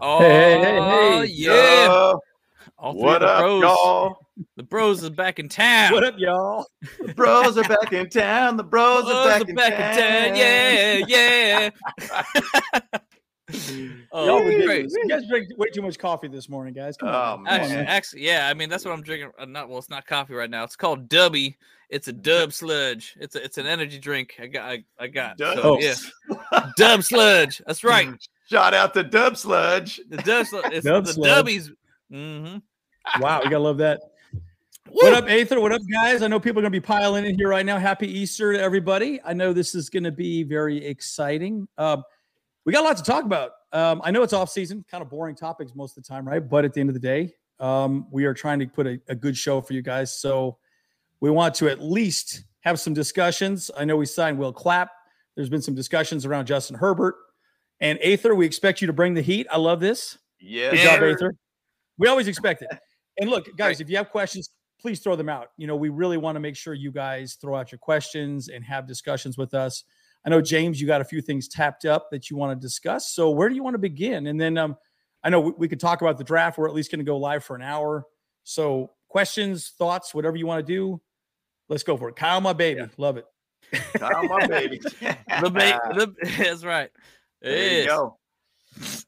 Oh, Hey, hey, hey. yeah. Yo, All three what up, bros. y'all? The bros is back in town. What up, y'all? The bros are back in town. The bros, Bros are back, are in, back town. in town. Yeah, yeah. oh, Y'all great. ridiculous. You guys drink way too much coffee this morning, guys. Come Oh, on. Come on, Actually, man. actually, yeah. I mean, that's what I'm drinking. Uh, not well, it's not coffee right now. It's called Dubby. It's a Dub Sludge. It's a, it's an energy drink. I got. I, I got. Dub. So, yeah, Dub Sludge. That's right. Shout out to Dub Sludge. The Dub. Sludge. It's Dub the Sludge. Dubbies. Mm-hmm. Wow, you gotta love that. What up, Aether? What up, guys? I know people are gonna be piling in here right now. Happy Easter to everybody. I know this is gonna be very exciting. Um, we got a lot to talk about. Um, I know it's off season, kind of boring topics most of the time, right? But at the end of the day, um, we are trying to put a, a good show for you guys. So we want to at least have some discussions. I know we signed Will Clapp. There's been some discussions around Justin Herbert and Aether. We expect you to bring the heat. I love this. Yeah. Good job, sir. Aether. We always expect it. And look, guys, if you have questions, please throw them out. You know, we really want to make sure you guys throw out your questions and have discussions with us. I know James, you got a few things tapped up that you want to discuss. So where do you want to begin? And then um, I know we, we could talk about the draft. We're at least going to go live for an hour. So questions, thoughts, whatever you want to do, let's go for it. Kyle, my baby, love it. Kyle, my baby. The, ba- the That's right. It There you go.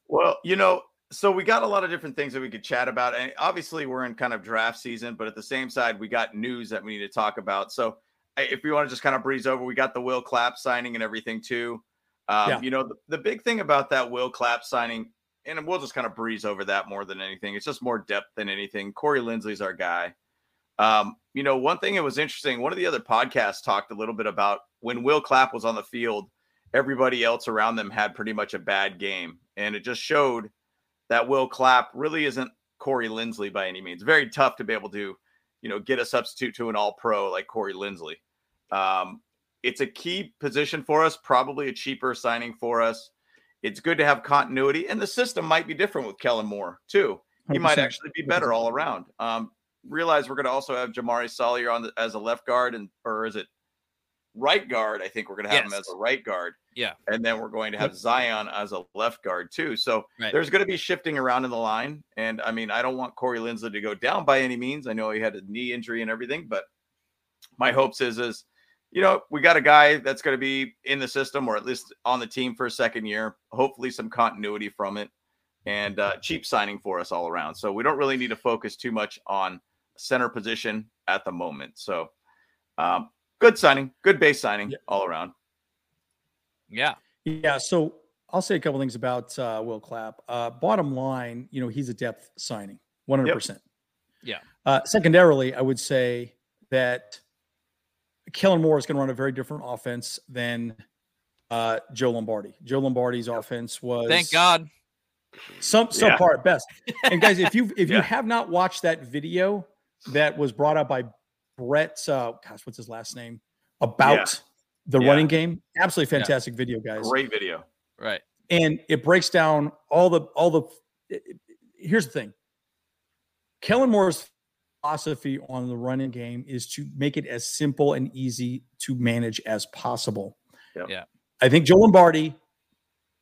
Well, you know, so we got a lot of different things that we could chat about. And obviously, we're in kind of draft season, but at the same side, we got news that we need to talk about. So if we want to just kind of breeze over, we got the Will Clapp signing and everything too. Um, Yeah. You know, the, the big thing about that Will Clapp signing, and we'll just kind of breeze over that more than anything. It's just more depth than anything. Corey Linsley's our guy. Um, you know, one thing that was interesting, one of the other podcasts talked a little bit about when Will Clapp was on the field, everybody else around them had pretty much a bad game. And it just showed that Will Clapp really isn't Corey Linsley by any means. Very tough to be able to, you know, get a substitute to an all pro like Corey Linsley. Um, it's a key position for us, probably a cheaper signing for us. It's good to have continuity, and the system might be different with Kellen Moore too. He might 100%. actually be better all around. Um, realize we're going to also have Jamaree Salyer on the, as a left guard, and or is it right guard? I think we're going to have him as a right guard. Yeah. and then we're going to have Zion as a left guard too. So Right. there's going to be shifting around in the line, and I mean I don't want Corey Linsley to go down by any means. I know he had a knee injury and everything, but my hopes is is you know we got a guy that's going to be in the system or at least on the team for a second year. Hopefully some continuity from it, and uh, cheap signing for us all around. So we don't really need to focus too much on center position at the moment. So um, good signing, good base signing Yeah. all around. Yeah. Yeah. So I'll say a couple things about uh, Will Clapp. Uh, bottom line, you know, he's a depth signing, 100%. Yeah. Uh, secondarily, I would say that Kellen Moore is going to run a very different offense than uh, Joe Lombardi. Joe Lombardi's offense was Thank God. some Yeah. subpar at best. And guys, if you if you Yeah. have not watched that video that was brought out by Brett, uh, gosh, what's his last name about the Yeah. running game, absolutely Yeah. fantastic video, guys Great video. Right. and it breaks down all the all the it- it- here's the thing kellen moore's philosophy on the running game is to make it as simple and easy to manage as possible Yep. Yeah. i think joe lombardi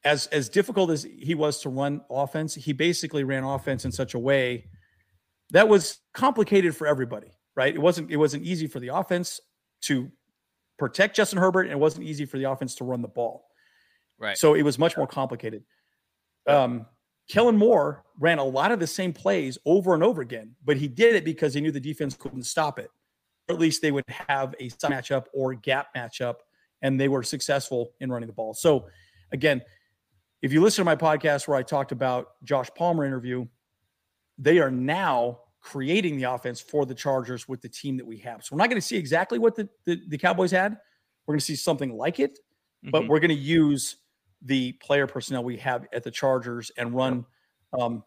as as difficult as he was to run offense he basically ran offense in such a way that was complicated for everybody right it wasn't it wasn't easy for the offense to protect justin herbert and it wasn't easy for the offense to run the ball Right. so it was much more complicated. Um, Kellen Moore ran a lot of the same plays over and over again, but he did it because he knew the defense couldn't stop it. Or at least they would have a side matchup or gap matchup, and they were successful in running the ball. So, again, if you listen to my podcast where I talked about Josh Palmer interview, they are now creating the offense for the Chargers with the team that we have. So we're not going to see exactly what the, the, the Cowboys had. We're going to see something like it, but Mhm. we're going to use the player personnel we have at the Chargers and run um,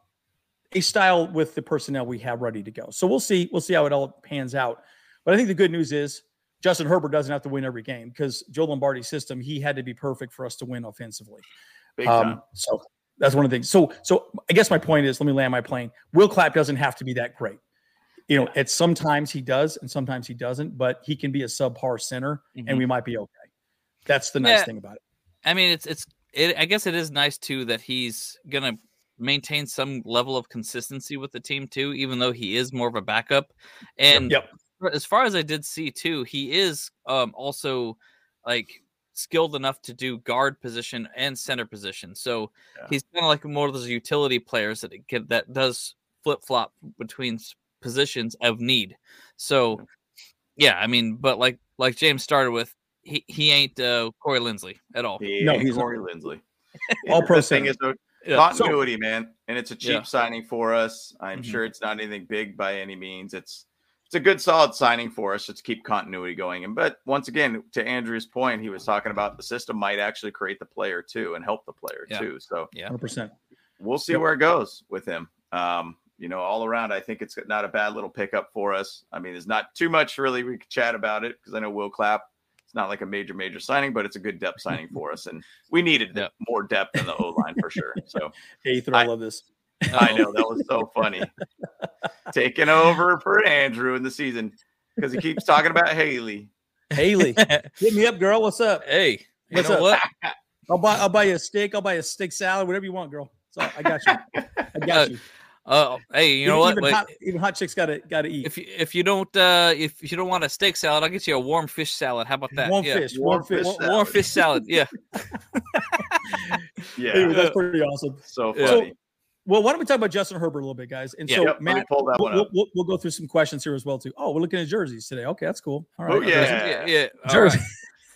a style with the personnel we have ready to go. So we'll see. We'll see how it all pans out. But I think the good news is Justin Herbert doesn't have to win every game because Joe Lombardi's system he had to be perfect for us to win offensively. Big time. Um, so that's one of the things. So so I guess my point is, let me land my plane. Will Clapp doesn't have to be that great. You know, at sometimes he does and sometimes he doesn't, but he can be a subpar center Mhm. and we might be okay. That's the nice Yeah. thing about it. I mean, it's it's. It, I guess it is nice too that he's gonna maintain some level of consistency with the team too, even though he is more of a backup. And Yep. as far as I did see too, he is um also like skilled enough to do guard position and center position. So Yeah. he's kind of like more of those utility players that it get, that does flip flop between positions of need. So yeah, I mean, but like like James started with, he he ain't uh, Corey Linsley at all. He No, he's a- Corey Linsley. All pro thing is though, Yeah. continuity, man, and it's a cheap Yeah. signing for us. I'm Mhm. sure it's not anything big by any means. It's it's a good, solid signing for us. Just keep continuity going. And but once again, to Andrew's point, he was talking about the system might actually create the player too and help the player Yeah. too. So Yeah. 100%. we'll see where it goes with him. Um, you know, all around, I think it's not a bad little pickup for us. I mean, there's not too much really we could chat about it because I know Will Clapp. It's not like a major, major signing, but it's a good depth signing for us, and we needed Yep. more depth in the O line for sure. So Aether, I I- love this. I know that was so funny. Taking over for Andrew in the season because he keeps talking about Haley. Haley, hit me up, girl. What's up? hey, you What's know up? what? I'll buy I'll buy you a steak. I'll buy you a steak salad, whatever you want, girl. So I got you. I got you. Uh, hey, you know even, what? Even Wait, hot, even hot chicks gotta gotta eat. if you if you don't uh if you don't want a steak salad, I'll get you a warm fish salad. How about that? warm yeah. fish, Warm warm fish. fish Warm, salad. warm fish salad. Yeah. Yeah, Anyway, that's pretty awesome. so Yeah. funny. Well, why don't we talk about Justin Herbert a little bit, guys? And Yeah. so, Yep, let me Matt, pull that we'll, one we'll, up. we'll, we'll go through some questions here as well too. Oh, we're looking at jerseys today. Okay, that's cool. All right. Oh, Okay. yeah. yeah. Yeah. Jersey.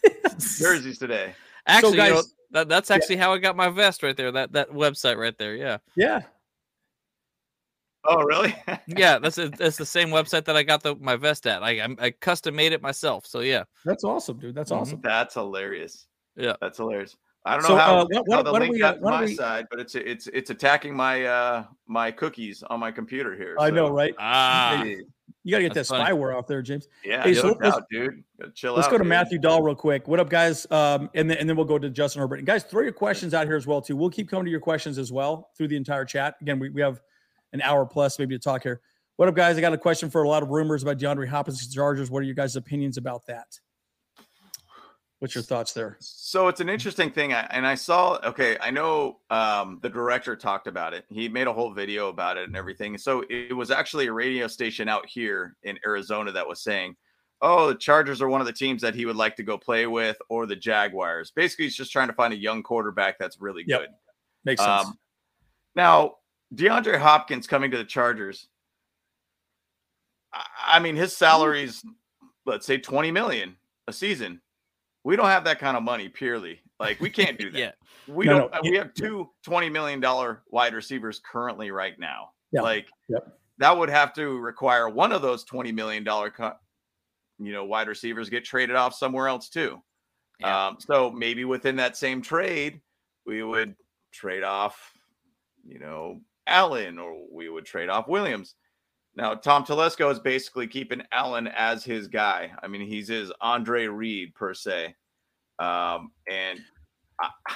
right. Jerseys today. Actually, you know, that, that's actually how I got my vest right there. That that website right there. Yeah. Yeah. Oh, really? Yeah. That's a, that's the same website that I got the my vest at. I I'm- I custom made it myself. So yeah. That's awesome, dude. That's Mhm. awesome. That's hilarious. Yeah. that's hilarious. I don't know So, how, uh, why- why- how the why don't link we, uh, got to why my we- side, but it's it's it's attacking my uh my cookies on my computer here. I know, right? Ah. Hey, You gotta get that funny. spyware off there, James. yeah, Hey, no so let's- doubt, dude. Gotta chill Let's out, go to dude. Matthew Dahl real quick. What up, guys? Um, and then and then we'll go to Justin Herbert. And guys, throw your questions out here as well too. We'll keep coming to your questions as well through the entire chat. Again, we, we have an hour plus maybe to talk here. What up, guys? I got a question for a lot of rumors about DeAndre Hopkins to Chargers. What are your guys' opinions about that? What's your thoughts there? So it's an interesting thing, and I saw. Okay, I know um, the director talked about it. He made a whole video about it and everything. So it was actually a radio station out here in Arizona that was saying, "Oh, the Chargers are one of the teams that he would like to go play with, or the Jaguars." Basically, he's just trying to find a young quarterback that's really Yep. good. Makes sense. Um, now, DeAndre Hopkins coming to the Chargers. I- mean, his salary's let's say 20 million a season. We don't have that kind of money purely. Like we can't do that. Yeah. We No, don't no. we have two 20 million dollar wide receivers currently right now. Yeah. Like Yep. that would have to require one of those 20 million dollar co- you know wide receivers get traded off somewhere else too. Yeah. Um, so maybe within that same trade, we would trade off, you know, Allen, or we would trade off Williams. Now, Tom Telesco is basically keeping Allen as his guy. I mean, he's his Andre Reed per se, um, and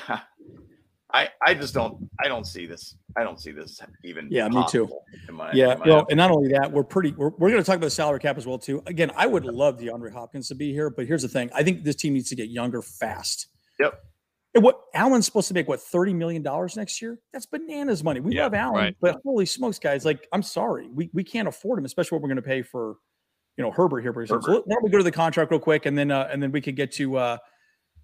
I, I, I just don't, I don't see this. I don't see this even. Yeah, me too. my- Yeah, well, opinion. and not only that, we're pretty. We're, we're going to talk about the salary cap as well too. Again, I would love DeAndre Hopkins to be here, but here's the thing: I think this team needs to get younger fast. Yep. And what Allen's supposed to make? What thirty million dollars next year? That's bananas money. We Yeah, love Allen, right. but holy smokes, guys! Like, I'm sorry, we we can't afford him, especially what we're going to pay for, you know, Herbert here. Pretty soon. So Herbert. why don't we go to the contract real quick, and then uh, and then we could get to uh,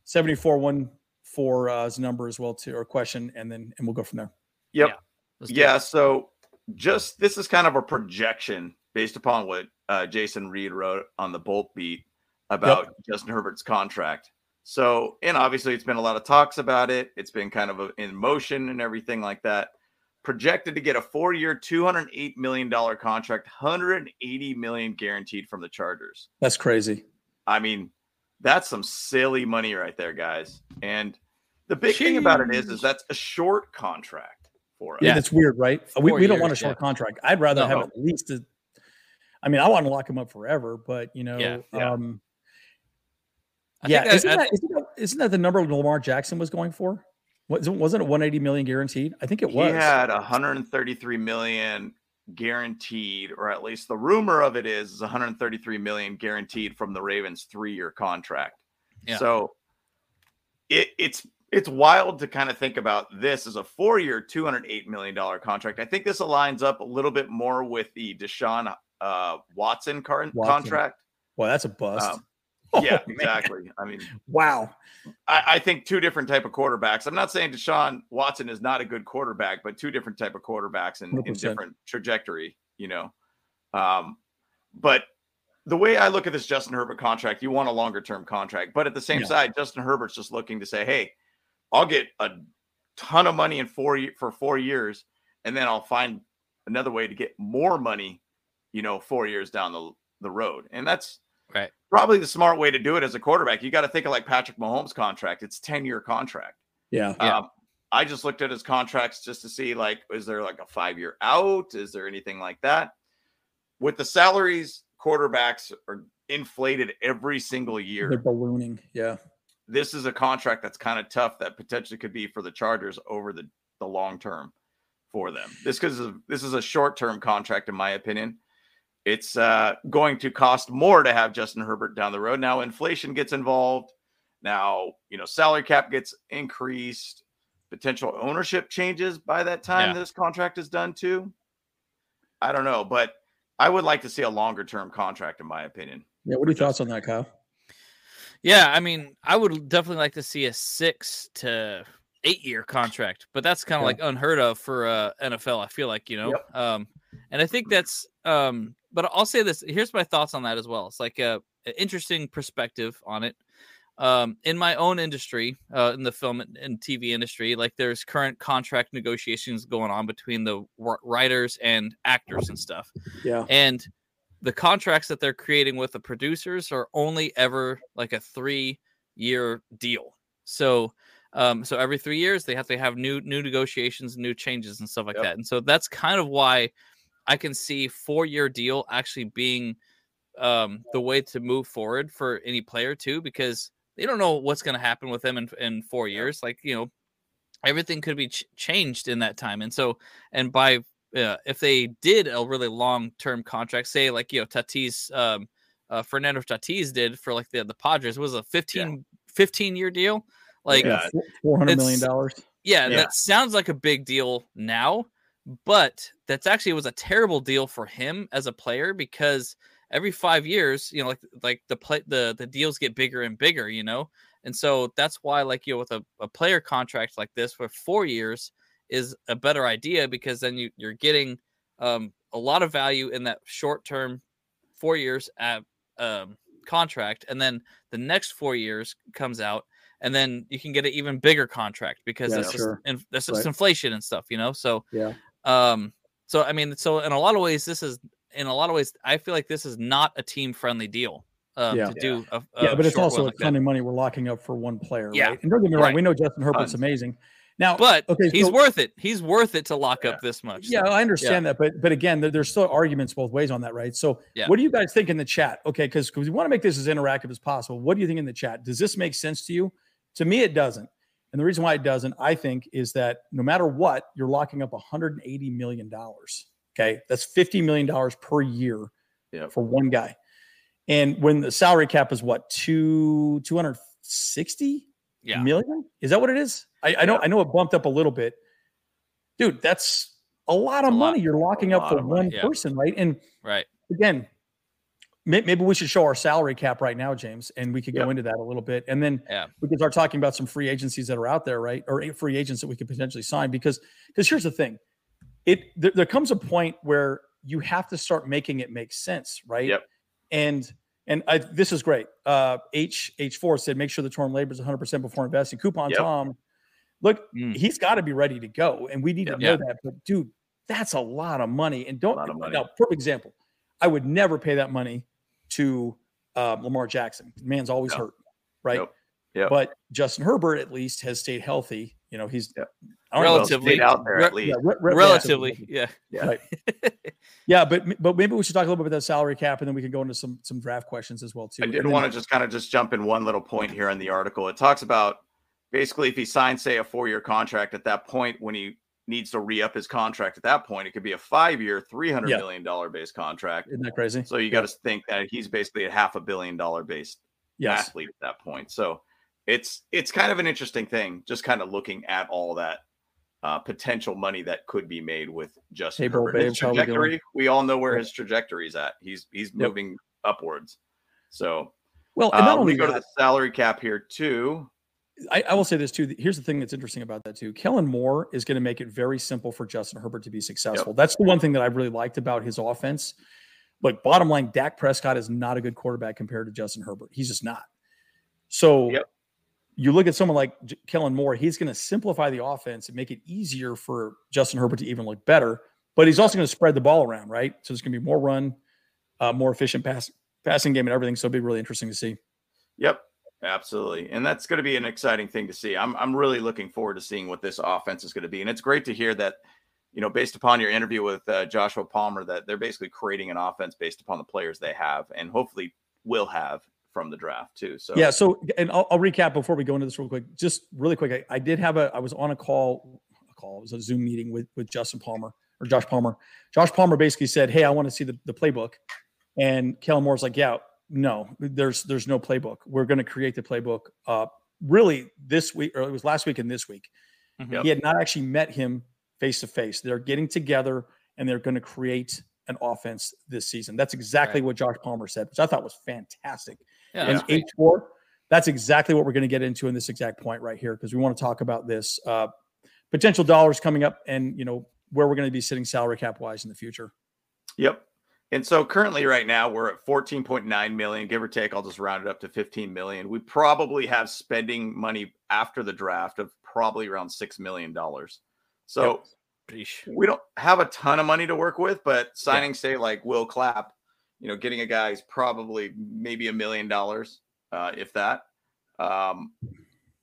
seventy four one four uh, his number as well too, or question, and then and we'll go from there. Yep. Let's do it. Yeah, so just this is kind of a projection based upon what uh, Jason Reed wrote on the Bolt beat about Justin Herbert's contract. So, and obviously, it's been a lot of talks about it. It's been kind of in motion and everything like that. Projected to get a four-year, two hundred eight million dollar contract, hundred eighty million guaranteed from the Chargers. That's crazy. I mean, that's some silly money right there, guys. And the big thing about it is, is that's a short contract for us. Yeah, it's weird, right? We, Four we don't want a short yeah. contract. I'd rather No. have at least a. I mean, I want to lock him up forever, but you know, Yeah, yeah. um, I yeah, think isn't, I- that, isn't, that, isn't that the number Lamar Jackson was going for? Wasn't wasn't it 180 million guaranteed? I think it was. He had 133 million guaranteed, or at least the rumor of it is, is 133 million guaranteed from the Ravens' three-year contract. Yeah. So it, it's it's wild to kind of think about this as a four-year, two hundred eight million dollar contract. I think this aligns up a little bit more with the Deshaun uh, Watson, car- Watson. contract. Well, that's a bust. Um, Yeah, man. exactly. I mean, Wow. I, I think two different type of quarterbacks. I'm not saying Deshaun Watson is not a good quarterback, but two different type of quarterbacks in, in different trajectory. You know, um, but the way I look at this Justin Herbert contract, you want a longer term contract, but at the same Yeah. side, Justin Herbert's just looking to say, "Hey, I'll get a ton of money in four for four years, and then I'll find another way to get more money, you know, four years down the the road." And that's Right. probably the smart way to do it as a quarterback. You got to think of like Patrick Mahomes' contract; it's ten year contract. Yeah. Yeah. Um, I just looked at his contracts just to see like, is there like a five year out? Is there anything like that? With the salaries, quarterbacks are inflated every single year They're ballooning. Yeah. this is a contract that's kind of tough that potentially could be for the Chargers over the, the long term for them. This because this is a short term contract, in my opinion. It's uh, going to cost more to have Justin Herbert down the road. Now inflation gets involved. Now you know salary cap gets increased. Potential ownership changes by that time Yeah. this contract is done too. I don't know, but I would like to see a longer term contract, in my opinion. Yeah. What are your thoughts on that, Kyle? Yeah, I mean, I would definitely like to see a six to eight year contract, but that's kind of Yeah. like unheard of for uh, NFL. I feel like you know, um, and I think that's. Um, but I'll say this. Here's my thoughts on that as well. It's like a, an interesting perspective on it. Um, in my own industry, uh, in the film and- and TV industry, like there's current contract negotiations going on between the writers and actors and stuff Yeah. and the contracts that they're creating with the producers are only ever like a three year deal so um so every three years they have to have new new negotiations new changes and stuff like Yep. that and so that's kind of why i can see four year deal actually being um the way to move forward for any player too because they don't know what's going to happen with them in, in four years like you know everything could be ch- changed in that time and so and by uh, if they did a really long term contract, say like you know Tatis, um, uh, Fernando Tatis did for like the the Padres it was a 15, 15 year deal. Like yeah, Yeah. Four hundred It's- million dollars. Yeah. that sounds like a big deal now, but that's actually was a terrible deal for him as a player because every five years, you know, like like the play the the deals get bigger and bigger, you know, and so that's why like you know with a, a player contract like this for four years is a better idea because then you you're getting um a lot of value in that short term four years at um contract and then the next four years comes out and then you can get an even bigger contract because Yeah, that's just sure. in, that's just Right. inflation and stuff you know so Yeah. Um so i mean so in a lot of ways this is in a lot of ways i feel like this is not a team friendly deal um, Yeah. to do a, Yeah, but it's also a like ton of money we're locking up for one player, Yeah. right? And don't get me wrong, Right. we know Justin Herbert's Tons. amazing. Now, but okay, he's so- worth it he's worth it to lock Yeah. up this much Yeah, so- I understand that, but but again, there, there's still arguments both ways on that, right? So, Yeah. what do you guys think in the chat? Okay, because we want to make this as interactive as possible. What do you think in the chat? Does this make sense to you? To me, it doesn't. And the reason why it doesn't, I think, is that no matter what, you're locking up 180 million dollars. Okay, that's 50 million dollars per year Yep. for one guy. And when the salary cap is what two 260 yeah million? Is that what it is? I, I know Yeah. I know it bumped up a little bit. Dude, that's a lot of A lot. money you're locking up for lot one yeah. person, right? And right again, maybe we should show our salary cap right now, James, and we could go Yep. into that a little bit. And then Yeah. we could start talking about some free agencies that are out there, right? Or free agents that we could potentially sign because because here's the thing. It there, there comes a point where you have to start making it make sense, right? Yep. And and I, this is great. Uh, H H4 said, make sure the term labor is 100% before investing. Coupon Yep. Tom, look, Mm. he's got to be ready to go. And we need Yep. to know Yeah. that. But dude, that's a lot of money. And don't, lot of money. now, perfect example. I would never pay that money to um, Lamar Jackson. Man's always No. hurt, right? Nope. Yep. But Justin Herbert at least has stayed healthy. You know, he's Yep. I don't know, Relatively. Out there Re- at least. yeah, re- re- relatively yeah Yeah. Right. Yeah, but but maybe we should talk a little bit about that salary cap, and then we can go into some some draft questions as well too. I did then- want to just kind of just jump in one little point here in the article. It talks about basically if he signs, say, a four-year contract at that point, when he needs to re-up his contract at that point, it could be a five-year, three hundred Yeah. million dollar base contract. Isn't that crazy? So you got to think that he's basically a half a billion dollar based Yes. athlete at that point. So it's it's kind of an interesting thing, just kind of looking at all that uh, potential money that could be made with Justin Hey, bro, Herbert. His we trajectory, we all know where his trajectory is at. He's he's Yep. moving upwards. So Well, and uh, not only me go to the salary cap here too. I, I will say this too. Here's the thing that's interesting about that too. Kellen Moore is going to make it very simple for Justin Herbert to be successful. That's the one thing that I really liked about his offense. Look, bottom line, Dak Prescott is not a good quarterback compared to Justin Herbert. He's just not. So Yep. you look at someone like J- Kellen Moore, he's going to simplify the offense and make it easier for Justin Herbert to even look better. But he's also going to spread the ball around, right? So there's going to be more run, uh, more efficient pass, passing game, and everything. So it'll be really interesting to see. Yep, absolutely, and that's going to be an exciting thing to see. I'm I'm really looking forward to seeing what this offense is going to be, and it's great to hear that. You know, based upon your interview with uh, Joshua Palmer, that they're basically creating an offense based upon the players they have, and hopefully will have from the draft too. So Yeah. So, and I'll, I'll recap before we go into this real quick. Just really quick, I, I did have a. I was on a call. A call. It was a Zoom meeting with with Justin Palmer or Josh Palmer. Josh Palmer basically said, "Hey, I want to see the, the playbook," and Kellen Moore's like, "Yeah, no, there's there's no playbook. We're going to create the playbook." Uh, really, this week or it was last week and this week. Mhm. He had not actually met him face to face. They're getting together and they're going to create an offense this season. That's exactly what Josh Palmer said, which I thought was fantastic Yeah, and that's great. H four. That's exactly what we're going to get into in this exact point right here because we want to talk about this uh, potential dollars coming up and you know where we're going to be sitting salary cap wise in the future. Yep. And so currently right now we're at 14.9 million, give or take. I'll just round it up to 15 million. We probably have spending money after the draft of probably around six million dollars. So Sheesh. we don't have a ton of money to work with, but signing, say, like Will Clapp, you know, getting a guy is probably maybe a million dollars, uh, if that. Um,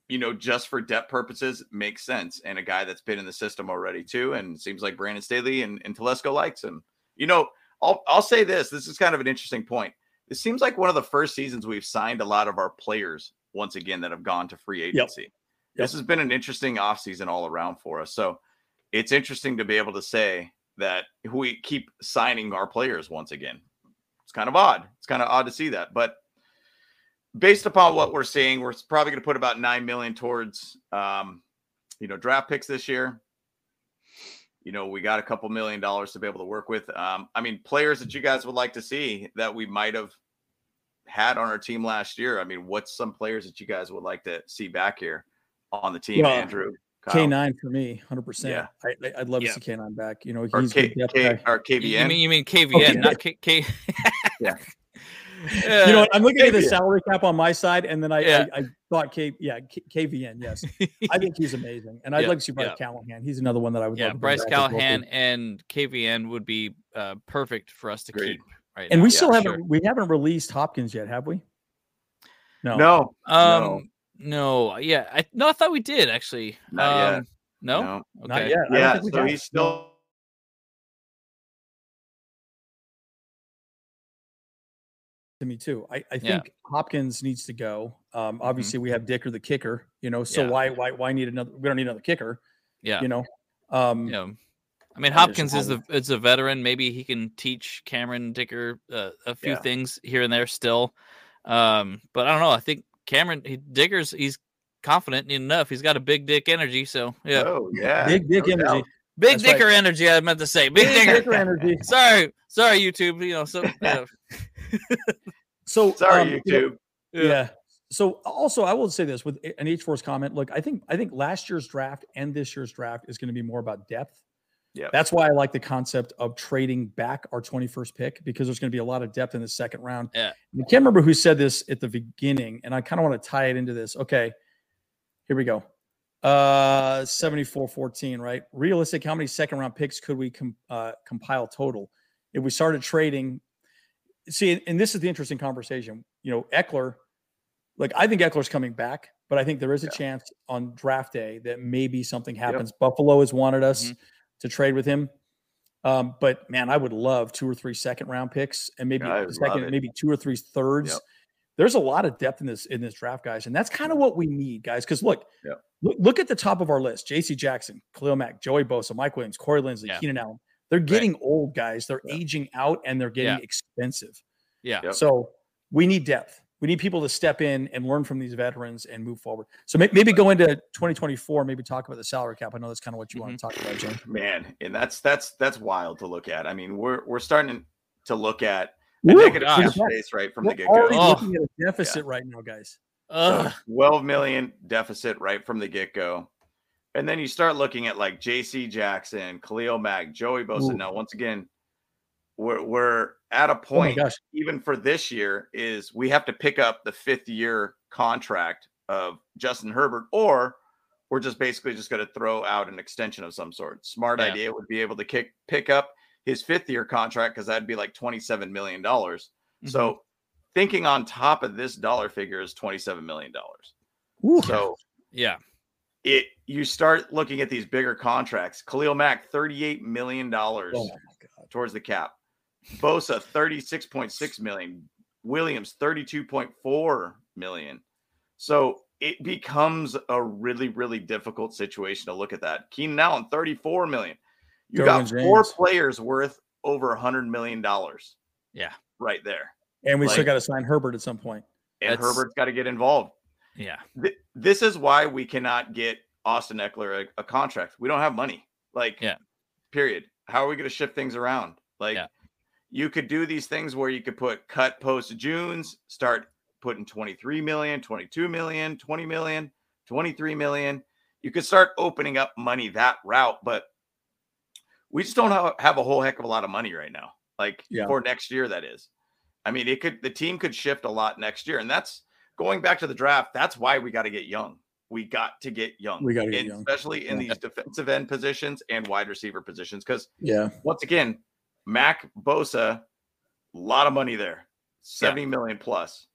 you know, just for depth purposes, makes sense. And a guy that's been in the system already too, and it seems like Brandon Staley and, and Telesco likes him. You know, I'll I'll say this. This is kind of an interesting point. It seems like one of the first seasons we've signed a lot of our players once again that have gone to free agency. This has been an interesting offseason all around for us. So it's interesting to be able to say that we keep signing our players once again. It's kind of odd. It's kind of odd to see that, but based upon what we're seeing, we're probably going to put about nine million towards, um, you know, draft picks this year. You know, we got a couple million dollars to be able to work with. Um, I mean, players that you guys would like to see that we might have had on our team last year. I mean, what's some players that you guys would like to see back here on the team, Well, Andrew? K nine for me, hundred Yeah. percent. I, I- I'd love Yeah. to see K nine back. You know, or K, good depth K, or You- You KVN. mean you mean KVN, Okay. not K. K- Yeah. You know, what? I'm looking at the salary cap on my side, and then I Yeah. I, I thought K yeah K, KVN yes, I think he's amazing, and I'd Yeah, like to see Bryce yeah. Callahan. He's another one that I would yeah, love to Bryce back as well. Callahan and KVN would be uh, perfect for us to Great. keep. Right And now. we Yeah, still haven't sure. we haven't released Hopkins yet, have we? No. no, Um, no, yeah, I no, I thought we did actually. Not yet. um, No, no. not Okay. yet. I don't Yeah, think we so have. he's still to me too. I, I Yeah. think Hopkins needs to go. Um, obviously we have Dicker the kicker, you know, so Yeah. why why why need another we don't need another kicker, yeah, you know. Um yeah. I mean, Hopkins is a is a veteran. Maybe he can teach Cameron Dicker uh, a few Yeah. things here and there still. Um, but I don't know. I think Cameron he, Dicker's he's confident enough. He's got a big dick energy. So yeah, Oh yeah, big dick no energy. doubt. big that's right. Dicker energy. I meant to say big Big Dicker. Dicker energy. sorry, sorry, YouTube. You know, so uh, So Sorry, um, you know, YouTube. yeah. So also, I will say this with an H Force comment. Look, I think I think last year's draft and this year's draft is going to be more about depth. Yeah. That's why I like the concept of trading back our 21st pick because there's going to be a lot of depth in the second round. Yeah. I can't remember who said this at the beginning, and I kind of want to tie it into this. Okay, here we go. Uh, 74 14, right? Realistic, how many second round picks could we com- uh, compile total? If we started trading, see, and this is the interesting conversation. You know, Eckler, like I think Eckler's coming back, but I think there is a Yeah. chance on draft day that maybe something happens. Buffalo has wanted us Mhm. to trade with him. Um, but man, I would love two or three second round picks and maybe I a would love second, maybe two or three thirds. Yep. There's a lot of depth in this in this draft, guys, and that's kind of what we need, guys. Because look, Yep. look, look at the top of our list: J.C. Jackson, Khalil Mack, Joey Bosa, Mike Williams, Corey Linsley, Yeah. Keenan Allen. They're getting old, guys. They're Yeah. aging out and they're getting Yeah. expensive. yeah, Yep. So we need depth. we need people to step in and learn from these veterans and move forward. So may, maybe go into 2024, maybe talk about the salary cap. I know that's kind of what you want to Mm-hmm. talk about, James. Man, and that's that's that's wild to look at. I mean, we're we're starting to look at a Woo! negative gosh. cap space right from the We're get already go. Oh. looking at a deficit right now, guys. Ugh. 12 million deficit right from the get go. And then you start looking at like JC Jackson, Khalil Mack, Joey Bosa. Ooh. Now, once again, we're, we're at a Oh point, gosh. even for this year, is we have to pick up the fifth year contract of Justin Herbert, or we're just basically just going to throw out an extension of some sort. Smart Yeah. idea would be able to kick pick up his fifth year contract because that'd be like $27 million. Mm-hmm. So thinking on top of this dollar figure is $27 million. So yeah. It you start looking at these bigger contracts. Khalil Mack, $38 million Oh my towards the cap. Bosa, 36.6 million. Williams, 32.4 million. So it becomes a really, really difficult situation to look at that. Keenan Allen, 34 million. You got four James. players worth over a hundred million dollars. Yeah. Right there. And we still got to sign Herbert at some point. And That's- Herbert's got to get involved. Yeah. Th- this is why we cannot get Austin Ekeler a, a contract. We don't have money. Like, Yeah. period. How are we going to shift things around? Like, Yeah. you could do these things where you could put cut post Junes, start putting 23 million, 22 million, 20 million, 23 million. You could start opening up money that route, but we just don't have, have a whole heck of a lot of money right now. Like Yeah. for next year, that is. I mean, it could the team could shift a lot next year, and that's going back to the draft. That's why we got to get young. We got to get young. We gotta get and young. especially in Yeah. these defensive end positions and wide receiver positions. Because Yeah. once again, Mack Bosa, a lot of money there, seventy million plus.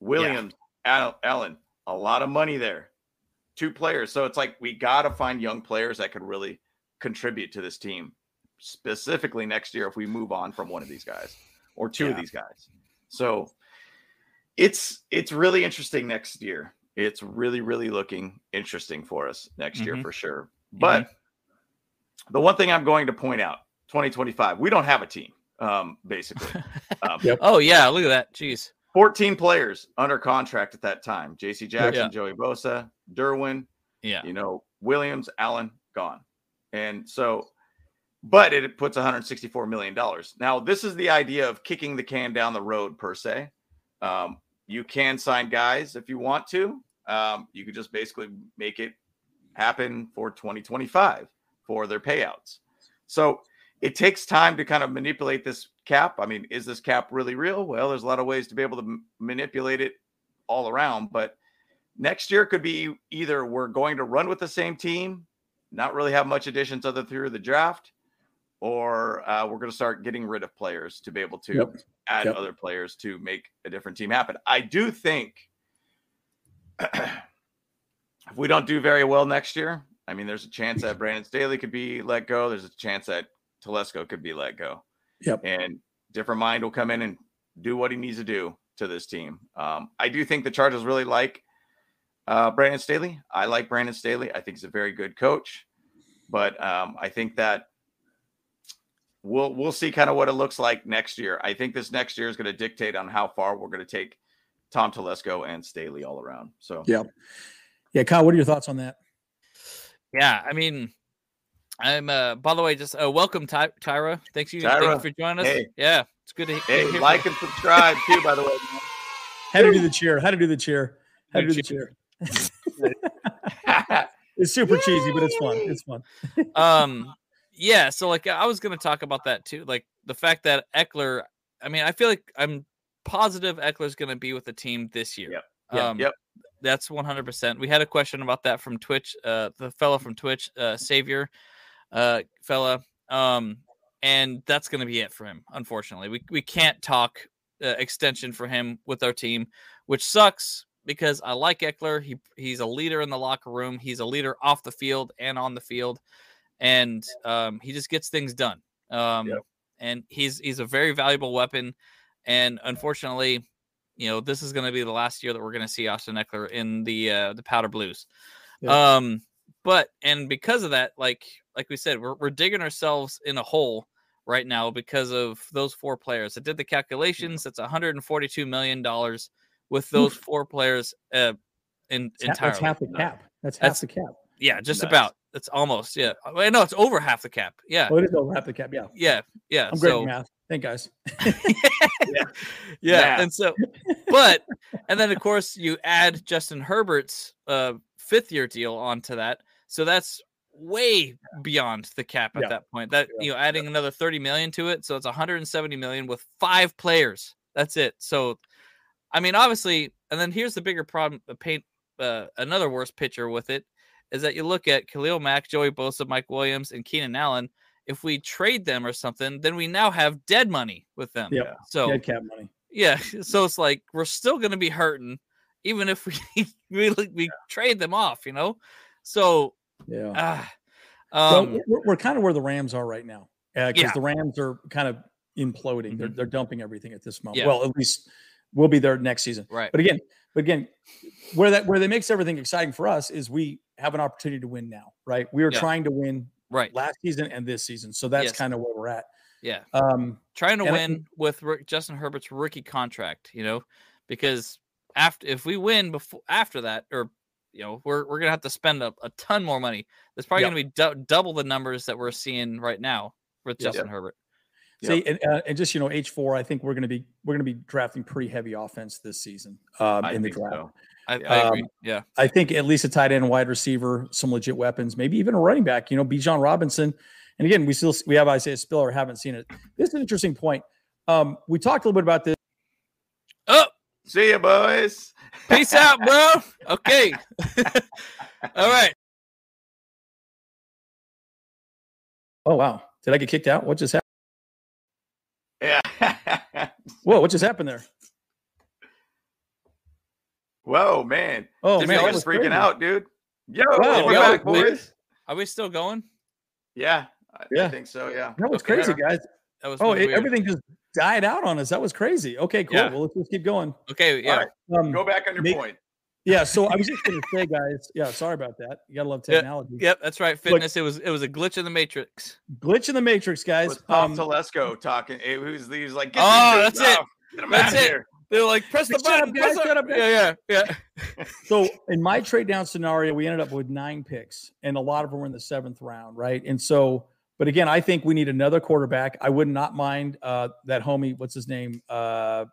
Williams, Al- Allen, a lot of money there. Two players. So it's like we got to find young players that could really contribute to this team, specifically next year if we move on from one of these guys or two of these guys. So it's it's really interesting next year. It's really really looking interesting for us next year Mhm. for sure. But the one thing I'm going to point out, 2025, we don't have a team. Um, basically, um, Yep. Oh yeah. Look at that. Jeez. 14 players under contract at that time. JC Jackson, Yeah. Joey Bosa, Derwin, Yeah. you know, Williams, Allen, gone. And so, but it puts $164 million. Now, this is the idea of kicking the can down the road, per se. Um, you can sign guys if you want to. Um, you could just basically make it happen for 2025 for their payouts. So it takes time to kind of manipulate this cap. I mean, is this cap really real? Well, there's a lot of ways to be able to m- manipulate it all around, but next year could be either we're going to run with the same team, not really have much additions other through the draft, or uh, we're going to start getting rid of players to be able to Yep. add Yep. other players to make a different team happen. I do think if we don't do very well next year, I mean, there's a chance that Brandon Staley could be let go. There's a chance that Telesco could be let go. Yep. And different mind will come in and do what he needs to do to this team. Um, I do think the Chargers really like uh, Brandon Staley. I like Brandon Staley. I think he's a very good coach, but um, I think that we'll we'll see kind of what it looks like next year. I think this next year is going to dictate on how far we're going to take Tom Telesco and Staley all around. So Yeah. Yeah. Kyle, what are your thoughts on that? Yeah. I mean, I'm. uh By the way, just uh, welcome, Ty- Tyra. Thanks you, Tyra, thanks for joining us. hey. Yeah, it's good to good to hey, hear like from and subscribe too. By the way, How to do the cheer? How to do the cheer? How to do the Cheer. cheer? It's super cheesy, but it's fun. It's fun. Um, yeah. So like, I was gonna talk about that too. Like the fact that Ekeler. I mean, I feel like I'm positive Ekeler's gonna be with the team this year. Yep. Yeah. Um, Yep. That's 100%. We had a question about that from Twitch. Uh, the fellow from Twitch, uh, Savior, uh, fella. Um, and that's going to be it for him. Unfortunately, we we can't talk uh, extension for him with our team, which sucks because I like Ekeler. He he's a leader in the locker room. He's a leader off the field and on the field, and um, he just gets things done. Um, Yep. and he's he's a very valuable weapon. And unfortunately, you know, this is going to be the last year that we're going to see Austin Ekeler in the uh, the Powder Blues. Yeah. Um, but and because of that, like like we said, we're we're digging ourselves in a hole right now because of those four players. I did the calculations. That's 142 million dollars with those four players uh, in That's, entirely. that's half the cap. That's half That's- the cap. yeah, just Nice. about. It's almost yeah. Wait, no, it's over half the cap. Yeah, Oh, it is over half the cap. Yeah. yeah, yeah. I'm great so at math. Thank guys. yeah, Math. and so, but and then of course you add Justin Herbert's uh, fifth year deal onto that, so that's way beyond the cap at Yeah. that point. That Yeah. you know, adding another thirty million to it, so it's 170 million with five players. That's it. So, I mean, obviously, and then here's the bigger problem. The paint uh, another worse pitcher with it is that you look at Khalil Mack, Joey Bosa, Mike Williams, and Keenan Allen. If we trade them or something, then we now have dead money with them. Yeah. So Dead cap money. yeah, so it's like we're still going to be hurting, even if we we we trade them off, you know. So Yeah. ah, Well, um, we're, we're kind of where the Rams are right now because Yeah. the Rams are kind of imploding. They're, Mhm. they're dumping everything at this moment. Yeah. Well, at least we'll be there next season. right, But again, but again, where that where that makes everything exciting for us is we have an opportunity to win now, right? We are Yeah. trying to win right, last season and this season, so that's Yes. kind of where we're at. yeah. Um, Trying to and I- win with Justin Herbert's rookie contract, you know, because after if we win before after that, or you know, we're we're gonna have to spend a, a ton more money. There's probably Yep. gonna be dou- double the numbers that we're seeing right now with Yep. Justin Herbert. See, and, uh, and just you know, H four, I think we're going to be we're going to be drafting pretty heavy offense this season um, in the draft. so. I, Yeah. I agree. Um, yeah, I think at least a tight end, wide receiver, some legit weapons, maybe even a running back. You know, Bijan Robinson. And again, we still we have Isaiah Spiller, haven't seen it. This is an interesting point. Um, we talked a little bit about this. Oh, See ya, boys. peace out, bro. Okay. All right. Oh wow, did I get kicked out? What just happened? Yeah. Whoa, what just happened there? Whoa, man. Oh This man, man that was was freaking crazy. out, dude. Yo, Wow, we're yo, back, wait. boys. Are we still going? Yeah, I, I think so. Yeah. That was Okay. crazy, guys. That was Oh, really it, weird. everything just died out on us. That was crazy. Okay, cool. Yeah. Well, let's just keep going. Okay, yeah. right. Um, Go back on your Make- point. Yeah. So I was just going to say, guys. Yeah, sorry about that. You gotta love technology. Yep, that's right. Fitness. it was it was a glitch in the matrix. Glitch in the matrix, guys. was Tom Um, Telesco talking. He was, he was like, Oh, these dudes that's it. off. Get 'em That's out of it. here. They're like, press the button. guys, press the- up. Yeah, yeah, yeah. So in my trade down scenario, we ended up with nine picks, and a lot of them were in the seventh round, right? And so, but again, I think we need another quarterback. I would not mind uh, that homie, what's his name, uh,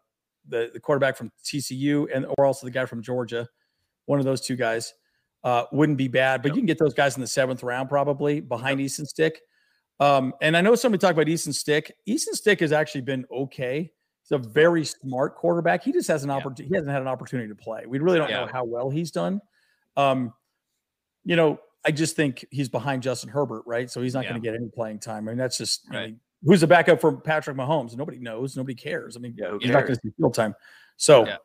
the the quarterback from TCU, and or also the guy from Georgia. One of those two guys uh, wouldn't be bad, but you can get those guys in the seventh round probably behind Easton Stick. Um, and I know somebody talked about Easton Stick. Easton Stick has actually been okay. He's a very smart quarterback. He just has an Yeah. opportunity. He hasn't had an opportunity to play. We really don't know how well he's done. Um, you know, I just think he's behind Justin Herbert, right? So he's not Yeah. going to get any playing time. I mean, that's just I mean, who's the backup for Patrick Mahomes? Nobody knows. Nobody cares. I mean, Yeah, he's not going to see field time. So, Yeah.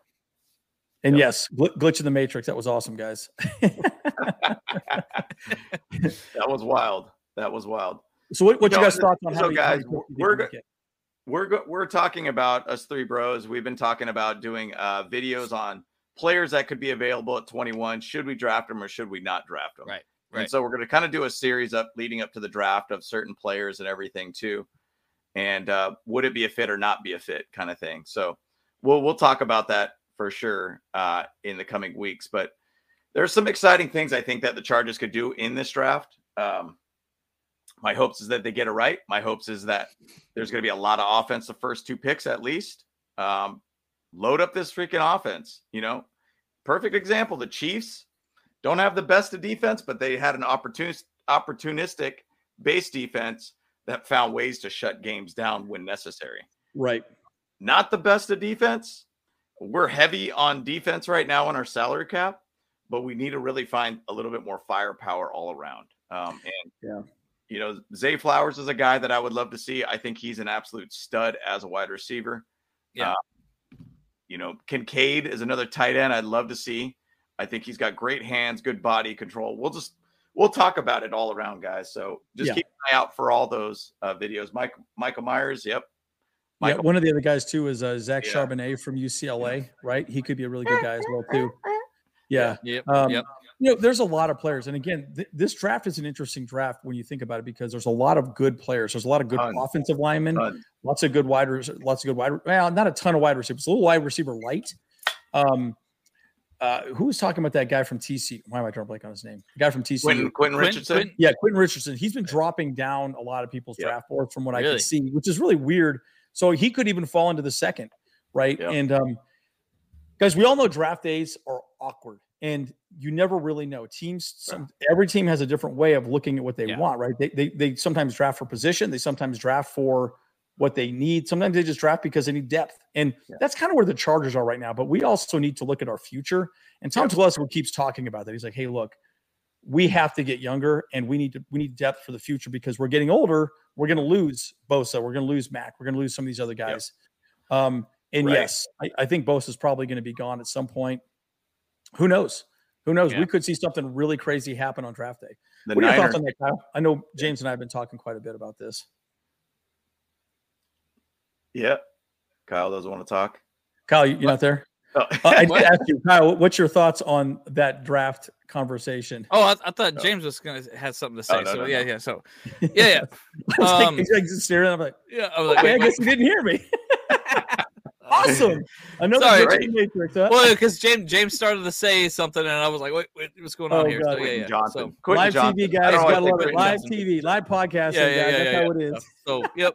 And Yep. yes, gl- glitch in the matrix. That was awesome, guys. That was wild. That was wild. so, what, what you know, guys thoughts on so how many- guys, many picks you we're we go- get? We're go- we're talking about us three bros. We've been talking about doing uh, videos on players that could be available at 21. Should we draft them or should we not draft them? Right, And right. so we're going to kind of do a series up leading up to the draft of certain players and everything too. And uh, would it be a fit or not be a fit kind of thing. So we'll we'll talk about that for sure uh, in the coming weeks. But there's some exciting things I think that the Chargers could do in this draft. Um, my hopes is that they get it right. My hopes is that there's going to be a lot of offense the first two picks at least. Um, load up this freaking offense. You know, perfect example. The Chiefs don't have the best of defense, but they had an opportunist, opportunistic base defense that found ways to shut games down when necessary. Right. Not the best of defense. We're heavy on defense right now on our salary cap, but we need to really find a little bit more firepower all around. Um, and Yeah. you know, Zay Flowers is a guy that I would love to see. I think he's an absolute stud as a wide receiver. Yeah. Uh, you know, Kincaid is another tight end I'd love to see. I think he's got great hands, good body control. We'll just we'll talk about it all around, guys. So just Yeah. keep an eye out for all those uh, videos. Mike Michael Myers, yep. Yeah, Michael, one of the other guys too is uh, Zach Yeah. Charbonnet from UCLA, right? He could be a really good guy as well too. Yeah, Yep. Um, yep. you know, there's a lot of players, and again, th- this draft is an interesting draft when you think about it because there's a lot of good players. There's a lot of good Tons. offensive linemen, Tons. lots of good wide, rec- lots of good wide. Well, not a ton of wide receivers. A little wide receiver light, Um, uh, who was talking about that guy from TC? Why am I drawing a blank on his name? The guy from TC. Quentin, Quentin Richardson. Quentin- Yeah, Quentin Richardson. He's been dropping down a lot of people's Yeah. draft boards from what I Really? can see, which is really weird. So he could even fall into the second, right? Yeah. And um, guys, we all know draft days are awkward, and you never really know. Teams, some, every team has a different way of looking at what they Yeah. want, right? They, they they sometimes draft for position, they sometimes draft for what they need. Sometimes they just draft because they need depth, and Yeah. that's kind of where the Chargers are right now. But we also need to look at our future. And Tom Telesco keeps talking about that. He's like, "Hey, look." We have to get younger and we need to we need depth for the future because we're getting older. We're going to lose Bosa. We're going to lose Mack. We're going to lose some of these other guys. Um, and Right. yes, I, I think Bosa is probably going to be gone at some point. Who knows? Who knows? Yeah. We could see something really crazy happen on draft day. The what are your thoughts on that, Kyle? I know James and I have been talking quite a bit about this. Yeah. Kyle doesn't want to talk. Kyle, you- you're not there. Oh. Uh, I did ask you, Kyle. What's your thoughts on that draft conversation? Oh, I, I thought James was gonna have something to say. Oh, no, so no, yeah, no. yeah. So yeah, yeah, I was like- Um, he's like staring. I'm like, yeah. I was like, okay, I guess you didn't hear me. Awesome. Another Sorry. glitch in matrix, huh? well, because James James started to say something, and I was like, wait, wait what's going on Oh, here? God. So, yeah, Quentin yeah. Johnson. So, Quentin live Johnson. TV guys, don't gotta love it. Live Johnson. TV, live podcasting, yeah, yeah, guys. yeah, That's yeah, how it is. So, yep.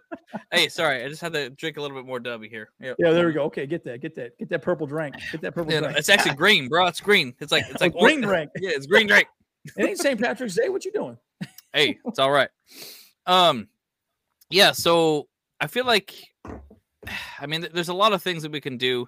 hey, sorry, I just had to drink a little bit more Dubby here. Yep. Yeah, there we go. Okay, get that, get that, get that purple drink, get that purple Yeah, drink. it's actually green, bro. It's green. It's like it's like Oh, green or- drink. Yeah, it's green drink. It ain't St. Patrick's Day. What you doing? hey, it's all right. Um, yeah. So I feel like, I mean, there's a lot of things that we can do,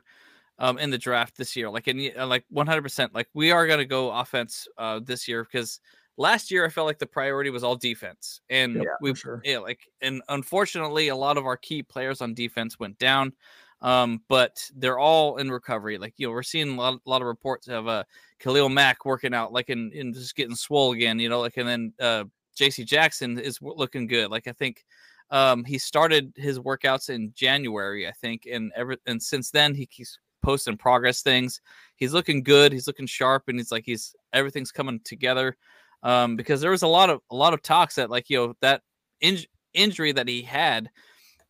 um, in the draft this year. Like in like 100. percent Like we are gonna go offense, uh, this year because last year I felt like the priority was all defense, and Yep, we sure. yeah, like and unfortunately a lot of our key players on defense went down. Um, but they're all in recovery. Like you know, we're seeing a lot, a lot of reports of uh Khalil Mack working out, like in, in just getting swole again, you know, like and then uh JC Jackson is looking good. Like I think um he started his workouts in January, I think, and ever and since then he keeps posting progress things. He's looking good, he's looking sharp, and he's like he's everything's coming together. Um, because there was a lot of a lot of talks that like you know that inj- injury that he had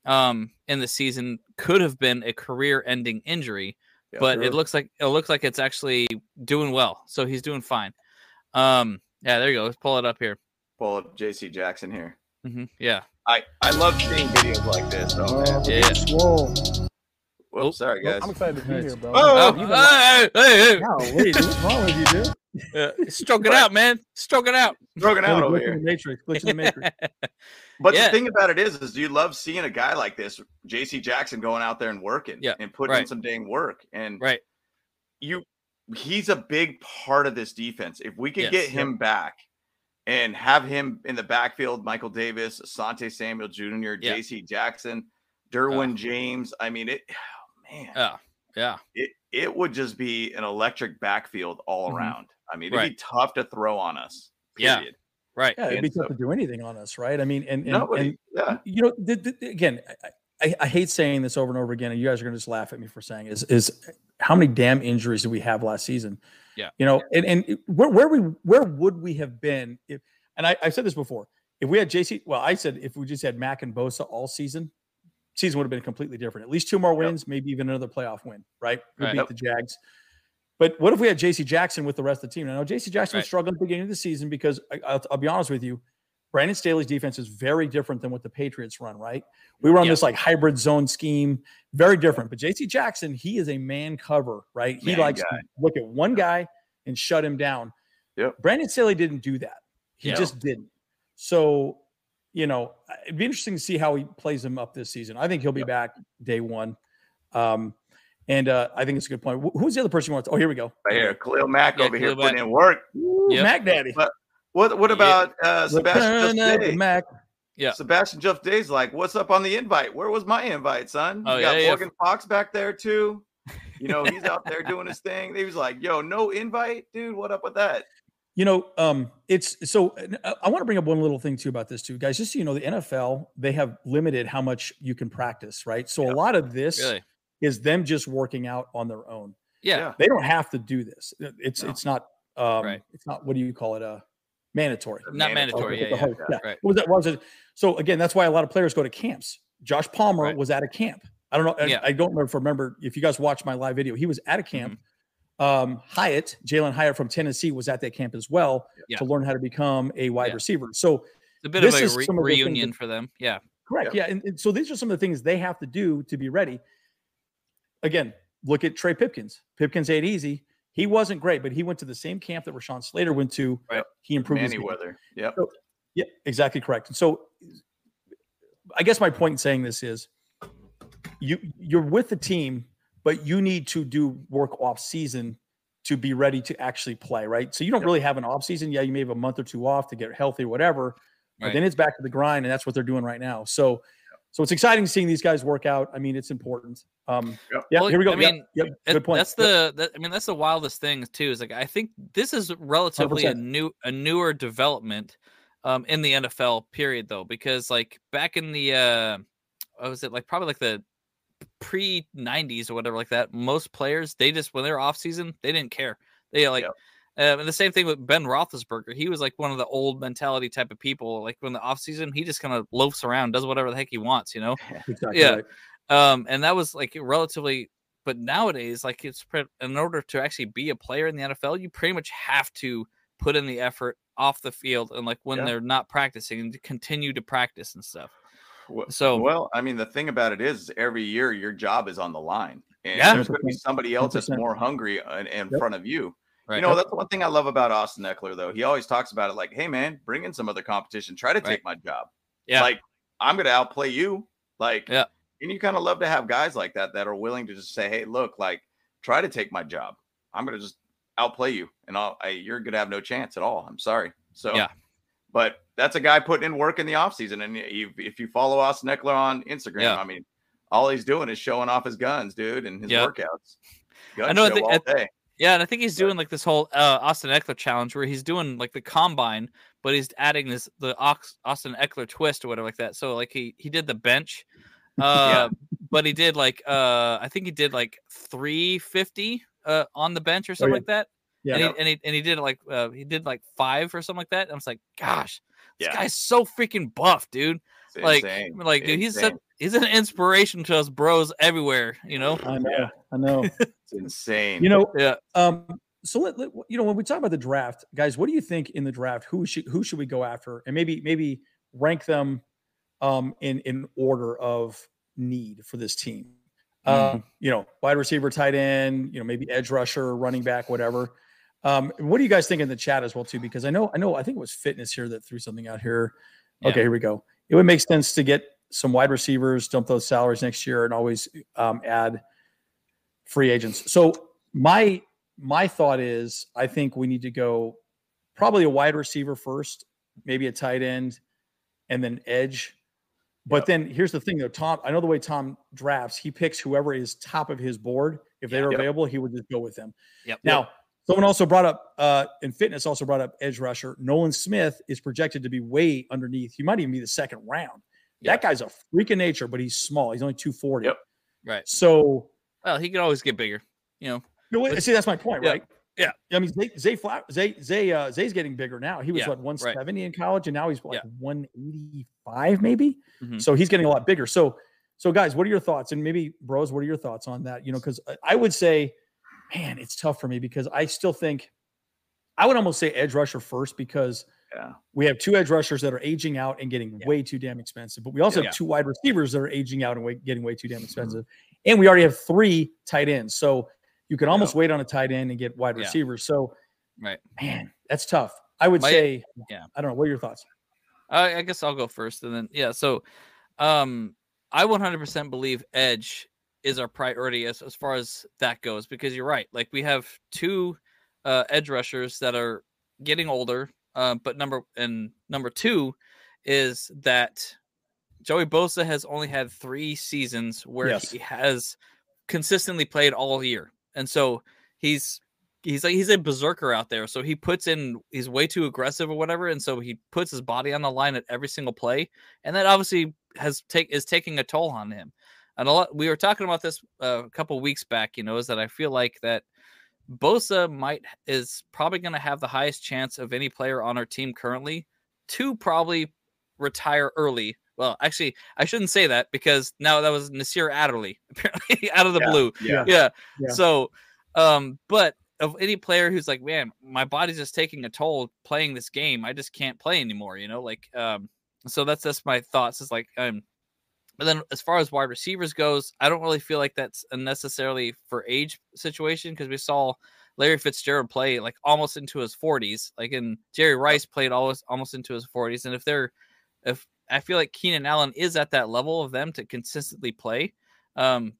um in the season could have been a career ending injury Yeah, but sure. it looks like it looks like it's actually doing well so he's doing fine um yeah there you go let's pull it up here Pull up JC Jackson here. Mm-hmm. yeah I, I love seeing videos like this. Oh, man. Yeah. Whoa. Well, sorry, guys. I'm excited to be here, bro. Oh, oh, you hey, hey, hey, Golly, dude, what's wrong with you, dude? hey. Uh, stroke it out man stroke it out Broken out over here. the matrix, glitch the matrix. But Yeah. the thing about it is, is you love seeing a guy like this, JC Jackson, going out there and working Yeah, and putting in some dang work. And right you, he's a big part of this defense. If we could Yes. get him back and have him in the backfield, Michael Davis, Asante Samuel Jr., Yeah. JC Jackson, Derwin James. I mean, it, oh, man, yeah yeah it, it would just be an electric backfield all Mhm. around. I mean, it'd be tough to throw on us. Yeah. Right Yeah, it'd be And tough so- to do anything on us, right? I mean, and and, Nobody, and yeah. you know, the, the, again, I, I, I hate saying this over and over again, and you guys are going to just laugh at me for saying is is how many damn injuries did we have last season? Yeah. you know, and and where where we where would we have been if? And I, I've said this before. If we had JC, well, I said if we just had Mack and Bosa all season, season would have been completely different. At least two more Yep. wins, maybe even another playoff win, right? We Right. beat Yep. the Jags. But what if we had JC Jackson with the rest of the team? I know JC Jackson was struggling at the beginning of the season because I, I'll, I'll be honest with you, Brandon Staley's defense is very different than what the Patriots run, right? We run Yeah. this like hybrid zone scheme, very different. But JC Jackson, he is a man cover, right? He Man likes guy. to look at one guy and shut him down. Yep. Brandon Staley didn't do that. He Yeah. just didn't. So, you know, it'd be interesting to see how he plays him up this season. I think he'll be Yep. back day one. Um, and uh, I think it's a good point. Who's the other person you want? To, oh, here we go. Right here, Khalil Mack Yeah, over here Khalil putting Mack. in work. Ooh, Yep. Mac Daddy. But What what about uh, Sebastian Joseph Day? Mac. Yeah. Sebastian Joseph Day's like, what's up on the invite? Where was my invite, son? Oh, you got yeah, yeah. Morgan Fox back there too. You know, he's out there doing his thing. He was like, yo, no invite, dude. What up with that? You know, um, it's so uh, I want to bring up one little thing too about this too, guys. Just so you know, the NFL they have limited how much you can practice, right? So a lot of this Really? is them just working out on their own. Yeah. Yeah. They don't have to do this. It's No. it's not um, Right. it's not what do you call it? Uh, mandatory. Not mandatory. Okay, Yeah. the yeah. whole- yeah. Right. What was that? What was it? So again, that's why a lot of players go to camps. Josh Palmer Right. was at a camp, I don't know. I- Yeah. I, don't remember if, remember if you guys watched my live video. He was at a camp. Mm-hmm. Um, Hyatt, Jalen Hyatt from Tennessee, was at that camp as well Yeah. to learn how to become a wide Yeah. receiver. So It's a bit This of is a re- some of the that- reunion for them. Yeah. Correct. Yeah. And, and so these are some of the things they have to do to be ready. Again, look at Trey Pipkins. Pipkins ain't easy. He wasn't great, but he went to the same camp that Rashawn Slater went to. Right. He improved his Manny game. Weather. Yep. Yeah, exactly correct. And so I guess my point in saying this is you you're with the team, but you need to do work off season to be ready to actually play, right? So you don't Yep. really have an off season. Yeah, you may have a month or two off to get healthy or whatever, but then it's back to the grind, and that's what they're doing right now. So so it's exciting seeing these guys work out. I mean, it's important. Um Yep. yeah, Well, here we go. I mean, yep, That- good point. That's Yep. the that, I mean that's the wildest thing too. Is like I think this is relatively a 100%. new a newer development um in the NFL period though because like back in the uh what was it like probably like the pre 90s or whatever like that most players they just when they were off season they didn't care they like Yep. Um, and the same thing with Ben Roethlisberger. He was like one of the old mentality type of people. Like when the off season, he just kind of loafs around, does whatever the heck he wants, you know. exactly yeah. right. Um, and that was like relatively, but nowadays, like it's pre- in order to actually be a player in the NFL, you pretty much have to put in the effort off the field and like when Yeah. they're not practicing and to continue to practice and stuff. Well- So Well, I mean, the thing about it is, every year your job is on the line, and Yeah. there's going to be somebody else that's 100%. more hungry in, in Yep. front of you. Right, You know, that's the one thing I love about Austin Ekeler, though. He always talks about it like, "Hey, man, bring in some other competition. Try to Right. take my job. Yeah. like I'm going to outplay you. Like, Yeah. And you kind of love to have guys like that that are willing to just say, "Hey, look, like, try to take my job. I'm going to just outplay you, and I'll, I, you're going to have no chance at all. I'm sorry." So, Yeah. But that's a guy putting in work in the offseason. And you, if you follow Austin Ekeler on Instagram, Yeah. I mean, all he's doing is showing off his guns, dude, and his Yeah. workouts. Gun I know, I show think- all I- day. Yeah, and I think he's doing like this whole uh, Austin Ekeler challenge where he's doing like the combine, but he's adding this the Ox, Austin Ekeler twist or whatever like that. So like he he did the bench, uh, but he did like uh I think he did like three fifty uh on the bench or something yeah. like that. Yeah. and, he, and he and he did like uh, he did like five or something like that. And I was like, gosh, this Yeah. guy's so freaking buff, dude. It's Like, insane. like dude, he's such, he's an inspiration to us bros everywhere. You know? I know. Yeah. I know. It's insane. You know, Yeah. Um, so let, let- you know when we talk about the draft, guys, what do you think in the draft? Who should who should we go after, and maybe maybe rank them um, in in order of need for this team? Um, you know, wide receiver, tight end, you know, maybe edge rusher, running back, whatever. Um, what do you guys think in the chat as well too? Because I know I know I think it was fitness here that threw something out here. Yeah. Okay, here we go. It would make sense to get some wide receivers, dump those salaries next year, and always um, add free agents. So my my thought is I think we need to go probably a wide receiver first, maybe a tight end, and then edge. But Yep. then here's the thing though, Tom. I know the way Tom drafts, he picks whoever is top of his board. If they're Yep. available, he would just go with them. Yep. Now, someone also brought up uh in fitness also brought up edge rusher. Nolan Smith is projected to be way underneath. He might even be the second round. Yeah. That guy's a freak of nature, but he's small. He's only 240. Yep. Right. So Well, he could always get bigger. You know. no, wait, But- see, that's my point, Yeah. right? Yeah. I mean, Zay, Zay, Fla- Zay, Zay, uh, Zay's getting bigger now. He was Yeah, what right. 170 in college, and now he's like Yeah. 185, maybe. Mhm. So he's getting a lot bigger. So, so guys, what are your thoughts? And maybe bros, what are your thoughts on that? You know, because I would say, man, it's tough for me because I still think I would almost say edge rusher first because Yeah. we have two edge rushers that are aging out and getting Yeah. way too damn expensive. But we also Yeah. have two wide receivers that are aging out and way, getting way too damn Mm-hmm. expensive. And we already have three tight ends. So you can almost wait on a tight end and get wide receivers. So, Right. man, that's tough. I would My- say, yeah. I don't know. What are your thoughts? I, I guess I'll go first, and then yeah. So, um, I 100% believe edge is our priority as as far as that goes because you're right. Like we have two uh, edge rushers that are getting older, uh, but number and number two is that Joey Bosa has only had three seasons where Yes. he has consistently played all year, and so he's he's like he's a berserker out there. So he puts in he's way too aggressive or whatever, and so he puts his body on the line at every single play, and that obviously has take is taking a toll on him. And a lot we were talking about this uh, a couple weeks back. You know, is that I feel like that Bosa might is probably going to have the highest chance of any player on our team currently to probably retire early well, actually, I shouldn't say that because now that was Nasir Adderley, apparently out of the Yeah, blue. Yeah. Yeah. Yeah. So, um, but of any player who's like, man, my body's just taking a toll playing this game. I just can't play anymore. You know, like, um, so that's that's my thoughts. Is like, um, but then as far as wide receivers goes, I don't really feel like that's a necessarily for age situation because we saw Larry Fitzgerald play like almost into his 40s, like and Jerry Rice played almost almost into his 40s. And if they're if I feel like Keenan Allen is at that level of them to consistently play, um,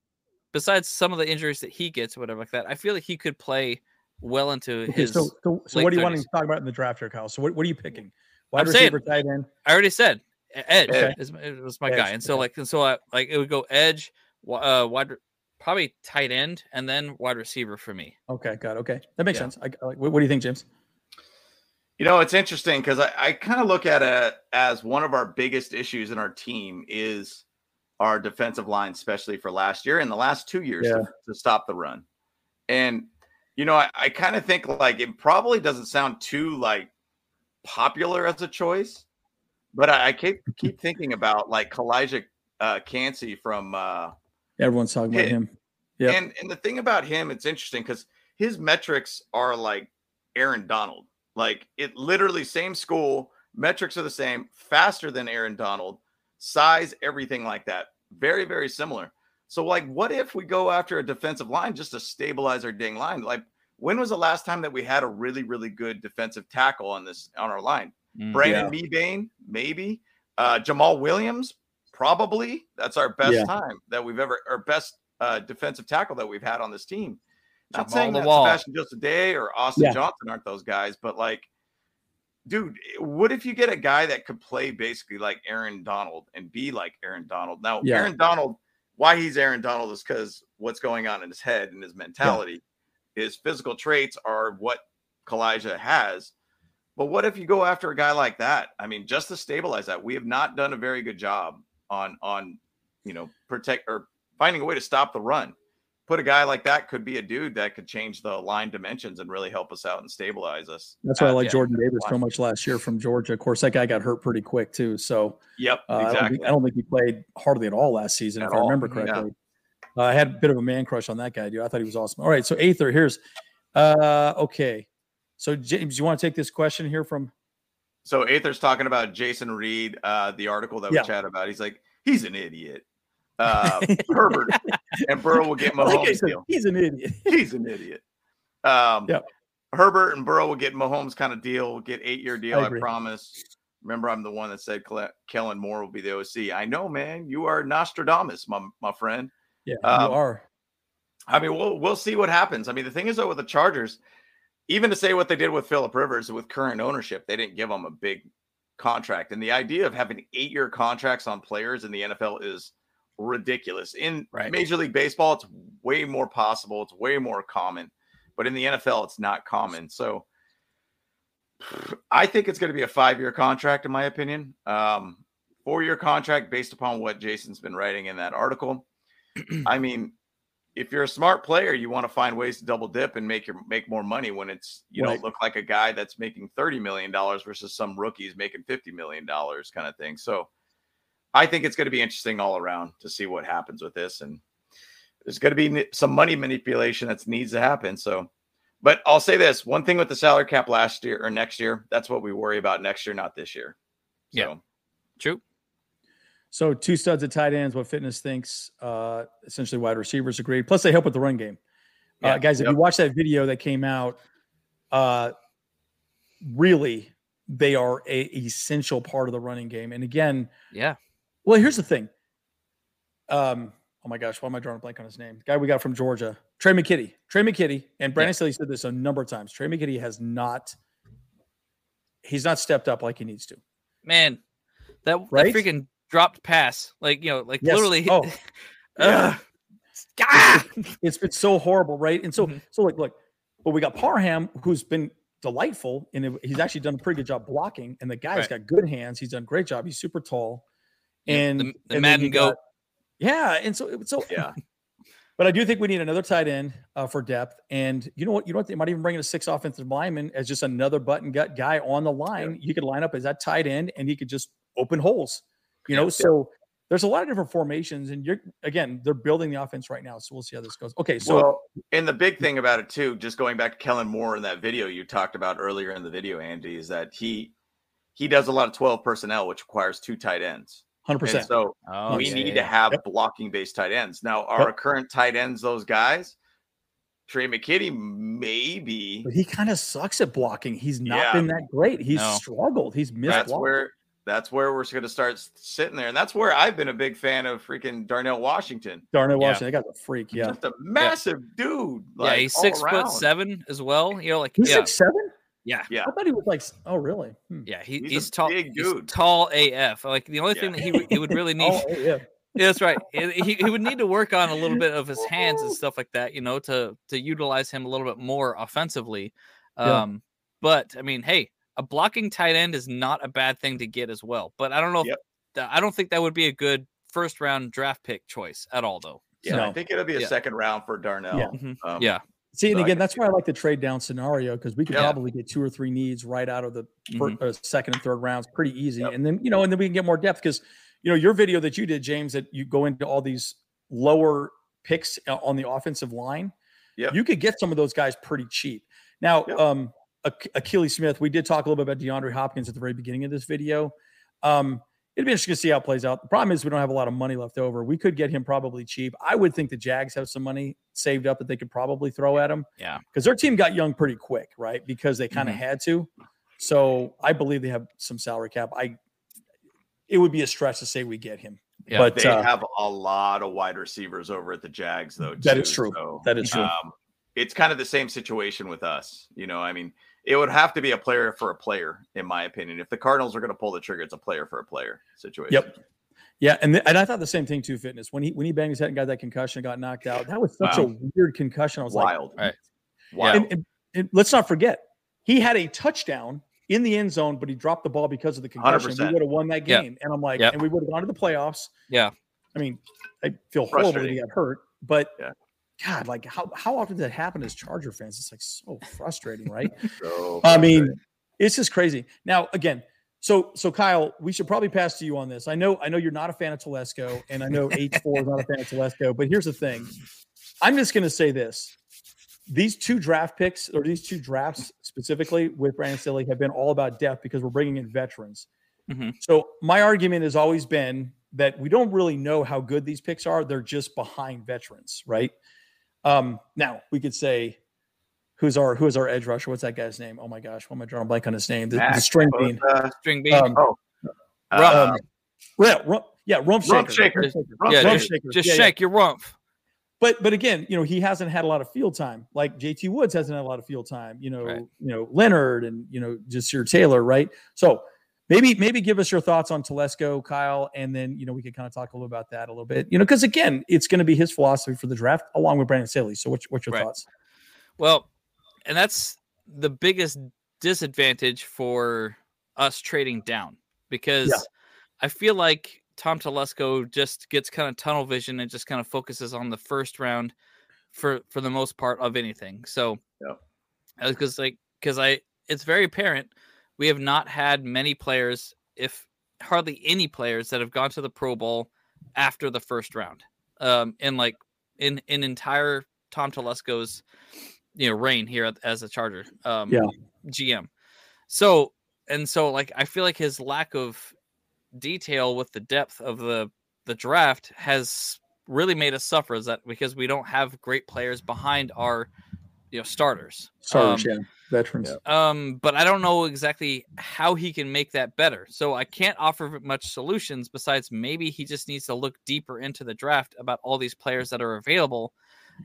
besides some of the injuries that he gets or whatever like that, I feel like he could play well into Okay, his. so, so, so what do you want to talk about in the draft here, Kyle? So what, what are you picking? Wide I'm saying- receiver, tight end. I already said E- Edge is, was my Edge, guy, and so okay. like and so I, like it would go Edge, wi- uh, wide, probably tight end, and then wide receiver for me. Okay, got it. Okay, that makes Yeah. sense. I, I. What, what do you think, James? You know, it's interesting because I, I kind of look at it as one of our biggest issues in our team is our defensive line, especially for last year and the last two years Yeah. to, to stop the run. And, you know, I, I kind of think like it probably doesn't sound too like popular as a choice, but I, I keep keep thinking about like Calijah uh, Kancey from uh, Everyone's talking about Yeah. him. Yep. and and the thing about him, it's interesting because his metrics are like Aaron Donald. Like it literally same school, metrics are the same, faster than Aaron Donald, size, everything like that. Very, very similar. So, like, what if we go after a defensive line just to stabilize our dang line? Like, when was the last time that we had a really, really good defensive tackle on this on our line? Mm. Brandon Mebane, maybe. Uh, Jamal Williams, probably. That's our best Yeah. time that we've ever, our best uh, defensive tackle that we've had on this team. Not Jamal saying the that Wall. Sebastian Joseph Day or Austin Yeah. Johnson aren't those guys, but like, dude, what if you get a guy that could play basically like Aaron Donald and be like Aaron Donald? Now, Yeah. Aaron Donald, why he's Aaron Donald is because what's going on in his head and his mentality. His physical traits are what Calijah has. But what if you go after a guy like that? I mean, just to stabilize that, we have not done a very good job on on you know protect or finding a way to stop the run. Put a guy like that could be a dude that could change the line dimensions and really help us out and stabilize us. That's why I like. Jordan Davis so much last year from Georgia. Of course, that guy got hurt pretty quick too. So Yep, uh, I, don't exactly. think, I don't think he played hardly at all last season, At if I all, remember yeah. correctly. Uh, I had a bit of a man crush on that guy, dude. I thought he was awesome. All right, so Aether, here's uh okay. So James, you want to take this question here from So Aether's talking about Jason Reed, uh, the article that we Yeah. chatted about. He's like, he's an idiot. Uh, Herbert and Burrow will get I like Mahomes said, deal. he's an idiot. He's an idiot. Um. Herbert and Burrow will get Mahomes kind of deal, get eight year deal. I I, promise. Remember, I'm the one that said Kellen Moore will be the OC. I know, man. You are Nostradamus, my my friend. Yeah, Um, you are. I mean, we'll we'll see what happens. I mean, the thing is though with the Chargers, even to say what they did with Philip Rivers with current ownership, they didn't give him a big contract. And the idea of having eight year contracts on players in the NFL is ridiculous. In Right. Major League Baseball, it's way more possible. It's way more common, but in the NFL, it's not common. So I think it's going to be a five year contract, in my opinion. Um, four year contract based upon what Jason's been writing in that article. I mean, if you're a smart player, you want to find ways to double dip and make your make more money when it's you Right. don't look like a guy that's making thirty million dollars versus some rookies making fifty million dollars kind of thing. So I think it's going to be interesting all around to see what happens with this, and there's going to be some money manipulation that needs to happen. So, but I'll say this: one thing with the salary cap last year or next year, that's what we worry about next year, not this year. So, Yeah. True. So two studs at tight ends. What fitness thinks. Uh, essentially, wide receivers agreed. Plus, they help with the run game. Uh, Yeah. guys, if you watch that video that came out, uh, really, they are a essential part of the running game. And again, Yeah. well, here's the thing. Um, oh my gosh, why am I drawing a blank on his name? guy we got from Georgia, Tre' McKitty. Tre' McKitty, and Brandon Staley said this a number of times. Tre' McKitty has not. He's not stepped up like he needs to. Man, that, Right? that freaking dropped pass, like you know, like Yes. literally. Oh, Ugh. Ah! it's been so horrible, right? And so, Mhm. so like, look, but we got Parham, who's been delightful, and he's actually done a pretty good job blocking. And the guy's Right. got good hands. He's done a great job. He's super tall, Yeah, and the- the and Madden you got- Yeah, and so it's so yeah, But I do think we need another tight end uh, for depth. And you know what? You know what? They might even bring in a six offensive lineman as just another button gut guy on the line. You could line up as that tight end, and he could just open holes. You know, so there's a lot of different formations, and you're again, they're building the offense right now. So we'll see how this goes. Okay, so well, and the big thing about it too, just going back to Kellen Moore in that video you talked about earlier in the video, Andy, is that he he does a lot of 12 personnel, which requires two tight ends. hundred And percent. so Oh, we yeah, need yeah, to have Yep. blocking based tight ends. Now, our current tight ends, those guys, Tre' McKitty, maybe But he kind of sucks at blocking. He's not Yeah. been that great. He's No. struggled. He's missed. that's blocking. where that's where we're going to start sitting there, and that's where I've been a big fan of freaking Darnell Washington. Darnell Yeah. Washington. That guy's a freak. Yeah, Just a massive dude. yeah, like, he's all six foot seven as well. You know, like he's yeah, six seven. yeah, Yeah. I thought he was like. Oh, really? Hmm. yeah. He, He's he's, tall. big he's dude. tall AF. Like the only thing that he would- he would really need. Oh, yeah. Yeah, that's right. He, he he would need to work on a little bit of his hands and stuff like that, you know, to to utilize him a little bit more offensively. Yeah. Um, but I mean, hey, a blocking tight end is not a bad thing to get as well. But I don't know. Yep. that, I don't think that would be a good first round draft pick choice at all, though. Yeah, I think it'll be a Yeah. second round for Darnell. Yeah. Mhm. Um, Yeah. See, and So again, that's see why I like the trade down scenario because we could Yeah. probably get two or three needs right out of the fir- Mhm. uh, second and third rounds pretty easy, Yep. and then you know, and then we can get more depth because you know your video that you did, James, that you go into all these lower picks uh, on the offensive line. Yep. You could get some of those guys pretty cheap. Now, Yep. um, Ach- Achilles Smith, we did talk a little bit about DeAndre Hopkins at the very beginning of this video. Um, it'd be interesting to see how it plays out. The problem is we don't have a lot of money left over. We could get him probably cheap. I would think the Jags have some money saved up that they could probably throw at him. Yeah. Because their team got young pretty quick, right? Because they kind of Mhm. had to. So I believe they have some salary cap. I it would be a stretch to say we get him. Yeah. but They uh, have a lot of wide receivers over at the Jags, though. That too, is true. so, that is true. Um, it's kind of the same situation with us. You know, I mean, it would have to be a player for a player, in my opinion. If the Cardinals are going to pull the trigger, it's a player for a player situation. Yep. yeah, and th- and I thought the same thing too. Fitness when he when he banged his head and got that concussion, and got knocked out. That was such Wow. a weird concussion. I was like, Wild. Right. Wild. and, and- and let's not forget, he had a touchdown in the end zone, but he dropped the ball because of the concussion. We 100%. would have won that Yep. game. And I'm like, Yep. and we would have gone to the playoffs. Yeah. I mean, I feel horrible that he got hurt, but Yeah. God, like how how often does that happen as Charger fans? It's like so frustrating, right? So I mean, it's just crazy. Now, again, so so Kyle, we should probably pass to you on this. I know I know you're not a fan of Telesco, and I know H four is not a fan of Telesco, but here's the thing. I'm just going to say this: these two draft picks, or these two drafts specifically with Brandon Staley, have been all about depth because we're bringing in veterans. Mhm. So my argument has always been that we don't really know how good these picks are; they're just behind veterans, right? Um, now we could say who's our who is our edge rusher? What's that guy's name? Oh my gosh, what am I drawing a blank on his name? The, the string bean. Uh, String bean. Um, oh, uh, um, yeah, rum, yeah, rump shaker. Rump shaker. Rump shaker. Rump yeah, rump just, shaker. just Yeah, yeah. shake your rump. But but again, you know, he hasn't had a lot of field time. Like JT Woods hasn't had a lot of field time. You know, Right. you know Leonard and you know just your Taylor, right? So maybe maybe give us your thoughts on Telesco, Kyle, and then you know we could kind of talk a little about that a little bit. You know, because again, it's going to be his philosophy for the draft along with Brandon Staley. So what's what's your Right. thoughts? Well, and that's the biggest disadvantage for us trading down because I feel like Tom Telesco just gets kind of tunnel vision and just kind of focuses on the first round for for the most part of anything. So, because like because I it's very apparent we have not had many players, if hardly any players, that have gone to the Pro Bowl after the first round. Um, in like in in entire Tom Telesco's you know reign here as a Charger um Yeah. GM. So and so like I feel like his lack of detail with the depth of the the draft has really made us suffer is that because we don't have great players behind our you know starters. Starters, Um, yeah, veterans. um, but I don't know exactly how he can make that better. So I can't offer much solutions besides maybe he just needs to look deeper into the draft about all these players that are available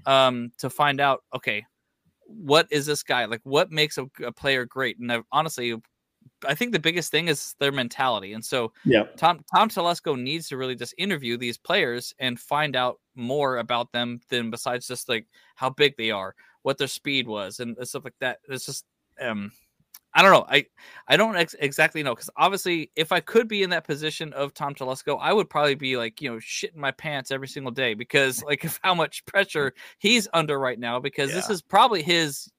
um, to find out, okay, what is this guy like? What makes a, a player great? And I've, honestly, I think the biggest thing is their mentality. And so Yeah, Tom Tom Telesco needs to really just interview these players and find out more about them than besides just like how big they are, what their speed was, and stuff like that. It's just um, I don't know. I I don't ex- exactly know because obviously, if I could be in that position of Tom Telesco, I would probably be like you know shitting my pants every single day because like of how much pressure he's under right now because this is probably his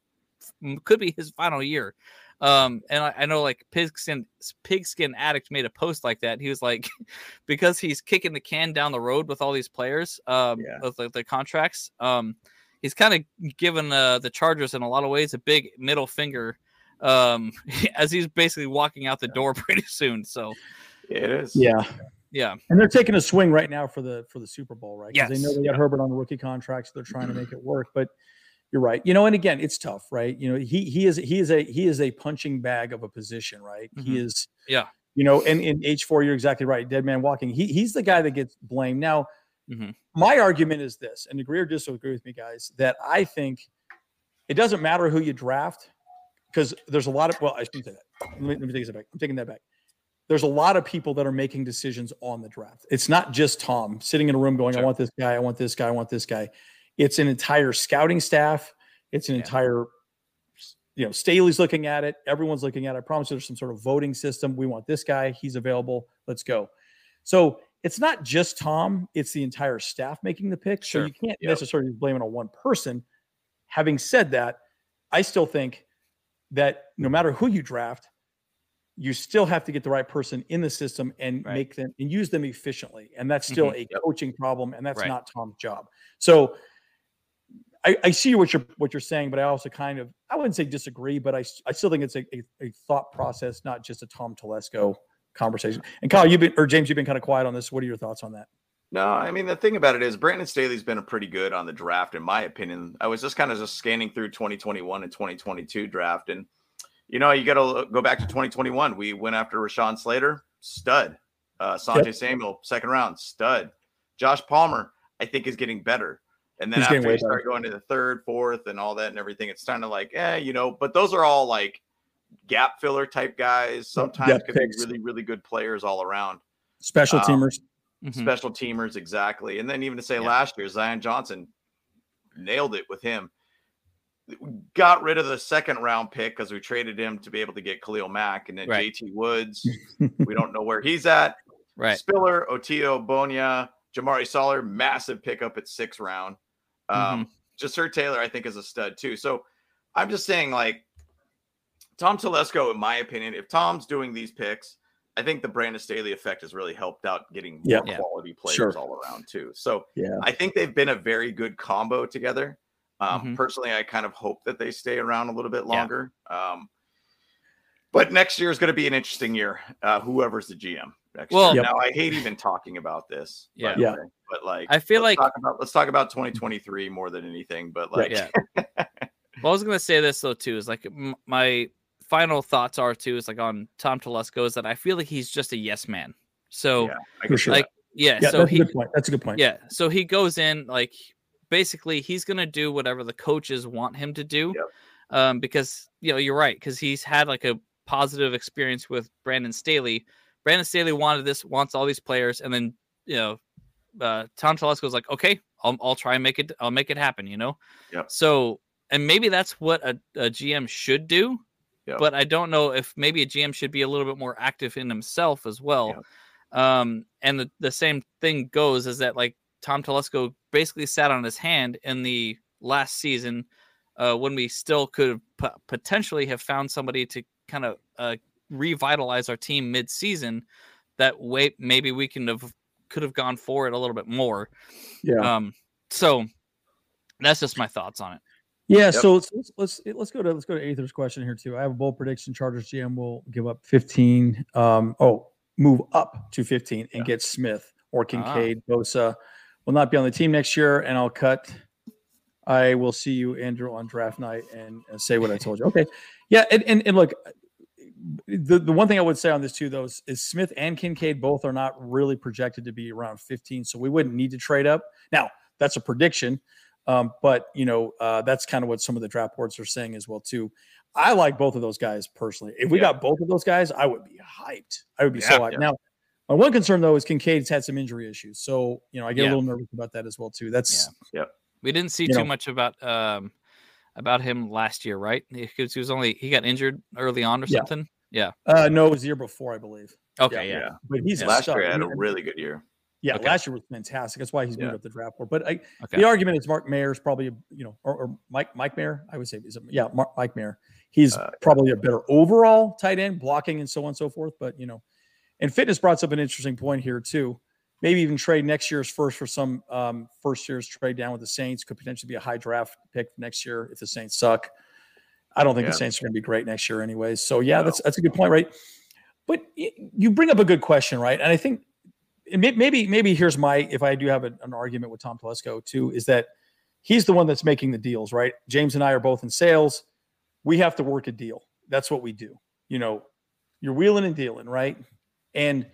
could be his final year. Um, and I, I know like pigskin pigskin addict made a post like that. He was like, because he's kicking the can down the road with all these players, um, Yeah. with the, the contracts. Um, he's kind of given uh, the Chargers in a lot of ways a big middle finger, um, as he's basically walking out the door pretty soon. So It is. Yeah. yeah, And they're taking a swing right now for the for the Super Bowl, right? 'Cause They know they got Herbert on the rookie contract, so they're trying to make it work. But you're right. You know, and again, it's tough, right? You know, he he is he is a he is a punching bag of a position, right? He Mhm. is Yeah. You know, and in H four, you're exactly right. Dead man walking. He he's the guy that gets blamed. Now, Mhm. my argument is this, and agree or disagree with me, guys, that I think it doesn't matter who you draft because there's a lot of well, I shouldn't say that. Let me, let me take that back. I'm taking that back. There's a lot of people that are making decisions on the draft. It's not just Tom sitting in a room going, I want this guy, I want this guy, I want this guy. It's an entire scouting staff. It's an Yeah. entire, you know, Staley's looking at it. Everyone's looking at it. I promise you there's some sort of voting system. We want this guy. He's available. Let's go. So it's not just Tom, it's the entire staff making the pick. Sure. So you can't Yep. necessarily blame it on one person. Having said that, I still think that no matter who you draft, you still have to get the right person in the system and Right. make them and use them efficiently. And that's still mm-hmm, a coaching problem, and that's Right. not Tom's job. So I, I see what you're what you're saying, but I also kind of I wouldn't say disagree, but I, I still think it's a, a, a thought process, not just a Tom Telesco conversation. And Kyle, you've been or James, you've been kind of quiet on this. What are your thoughts on that? No, I mean the thing about it is Brandon Staley's been a pretty good on the draft, in my opinion. I was just kind of just scanning through 2021 and 2022 draft, and you know you got to go back to 2021. We went after Rashawn Slater, stud. Uh, Asante Samuel, second round, stud. Josh Palmer, I think is getting better. And then He's after you start going to the third, fourth, and all that and everything, it's kind of like, eh, you know. But those are all like gap filler type guys. Sometimes Depth could be really, really good players all around Special Um, teamers. Mhm. special teamers exactly and then even to say Yeah. last year zion johnson nailed it with him got rid of the second round pick because we traded him to be able to get khalil mack and then Right. jt woods we don't know where he's at right. spiller otito ogbonnia Jamaree Salyer, massive pickup at sixth round um Jasir taylor i think is a stud too so i'm just saying like tom telesco in my opinion if tom's doing these picks I think the Brandon Staley effect has really helped out getting more Yeah. Yeah. quality players Sure. all around too. So Yeah. I think they've been a very good combo together. Um, Mhm. Personally, I kind of hope that they stay around a little bit Yeah. longer. Um, but next year is going to be an interesting year. Uh, whoever's the GM next Well- year. Yep. Now, I hate even talking about this. Yeah. the Yeah. way, but like, I feel let's like- talk about let's talk about 2023 more than anything. But like, Yeah. Well, I was gonna say this though too is like m- my final thoughts are too is like on Tom Telesco is that I feel like he's just a yes man. So Yeah, I For can sure. like yeah, Yeah, so that's he a good point. That's a good point. yeah, so he goes in like basically he's gonna do whatever the coaches want him to do. Yep. Um, because you know you're right because he's had like a positive experience with Brandon Staley. Brandon Staley wanted this, wants all these players, and then you know, uh, Tom Telesco's like, okay, I'll, I'll try and make it, I'll make it happen. You know. Yeah. So and maybe that's what a, a GM should do. But I don't know if maybe a GM should be a little bit more active in himself as well. Um, and the, the same thing goes is that like Tom Telesco basically sat on his hand in the last season uh, when we still could have p- potentially have found somebody to kind of uh, revitalize our team mid-season. That way, maybe we can have could have gone for it a little bit more. Yeah. Um, so that's just my thoughts on it. Yeah, so let's, let's let's let's go to let's go to Aether's question here too. I have a bold prediction: Chargers GM will give up 15. Um, oh, move up to 15 and Yeah. get Smith or Ah. Kincaid. Bosa will not be on the team next year, and I'll cut. I will see you, Andrew, on draft night and, and say what I told you. Okay, yeah, and and, and look, the the one thing I would say on this too, though, is, is Smith and Kincaid both are not really projected to be around 15, so we wouldn't need to trade up. Now, that's a prediction. Um, but you know, uh, that's kind of what some of the draft boards are saying as well too. I like both of those guys personally. If we Yeah. got both of those guys, I would be hyped. I would be so Yeah, hyped. yeah. Now, my one concern though is Kincaid's had some injury issues, so you know I get Yeah. a little nervous about that as well too. That's yeah. We didn't see too know. much about um about him last year, right? Because he was only he got injured early on or Yeah. something. Yeah. uh, no, it was the year before, I believe. Okay. Yeah. Yeah. But he's a last year I had a really good year. Yeah, Okay. last year was fantastic. That's why he's moved Yeah. up the draft board. But I, Okay. the argument is Mark Mayer's probably, you know, or, or Mike Mike Mayer. I would say, is yeah, Mark, Mike Mayer. He's Uh, probably a better overall tight end, blocking and so on and so forth. But you know, and fitness brought up an interesting point here too. Maybe even trade next year's first for some um, first year's trade down with the Saints could potentially be a high draft pick next year if the Saints suck. I don't think Yeah. the Saints are going to be great next year, anyways. So yeah, No. that's that's a good point, right? But you bring up a good question, right? And I think maybe maybe here's my if I do have a- an argument with Tom Telesco too is that he's the one that's making the deals, right? James and I are both in sales. We have to work a deal. That's what we do. You know, you're wheeling and dealing, right? And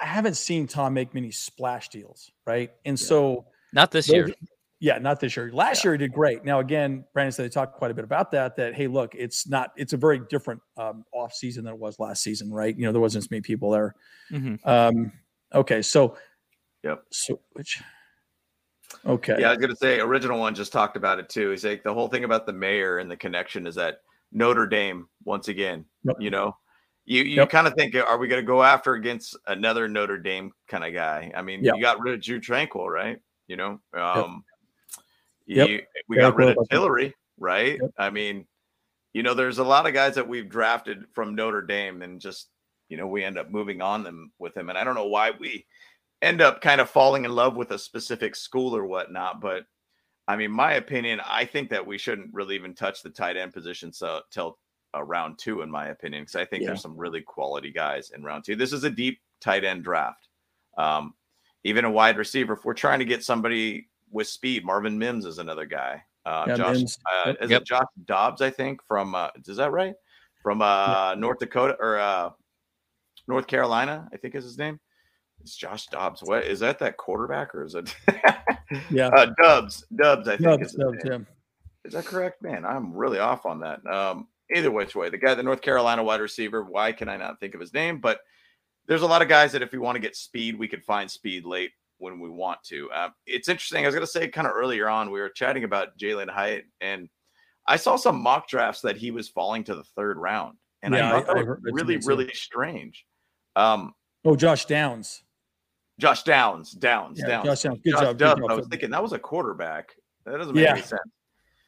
I haven't seen Tom make many splash deals, right? And Yeah. so Not this those- year. Yeah, not this year. Last year he did great. Now again, Brandon said they talked quite a bit about that. That hey, look, it's not. It's a very different um, off season than it was last season, right? You know, there wasn't as many people there. Mhm. Um, okay, so Yep. So which? Okay. Yeah, I was gonna say original one just talked about it too. He's like the whole thing about the mayor and the connection is that Notre Dame once again. Yep. You know, you you Yep. kind of think, are we gonna go after against another Notre Dame kind of guy? I mean, Yep. you got rid of Drue Tranquill, right? You know, um, Yep. you- we Very got rid of Tillery, right? Yep. I mean, you know, there's a lot of guys that we've drafted from Notre Dame and just you know we end up moving on them with him, and I don't know why we end up kind of falling in love with a specific school or whatnot. But I mean, my opinion, I think that we shouldn't really even touch the tight end position so till uh, round two, in my opinion, because I think Yeah. there's some really quality guys in round two. This is a deep tight end draft. Um, even a wide receiver, if we're trying to get somebody with speed, Marvin Mims is another guy. Uh, Yeah, Josh, Mims. uh, Yep. is Yep. it Josh Dobbs? I think from uh, is that right? From uh, North Dakota or uh, North Carolina, I think is his name. It's Josh Dobbs. What is that? That quarterback or is it? Yeah. uh, Dubs. Dubs. I think Dubs, is, his Dubs, yeah. is that correct, man? I'm really off on that. Um, either which way, the guy, the North Carolina wide receiver. Why can I not think of his name? But there's a lot of guys that if we want to get speed, we could find speed late when we want to. Um, it's interesting. I was going to say kind of earlier on, we were chatting about Jalen Hyatt, and I saw some mock drafts that he was falling to the third round, and Yeah, I thought I- I that heard- was I've really, really strange. Um, Oh, Josh Downs. Josh Downs, Downs, Yeah, Downs. Josh Downs. Good Josh job. Good job. I was thinking that was a quarterback. That doesn't make Yeah. any sense.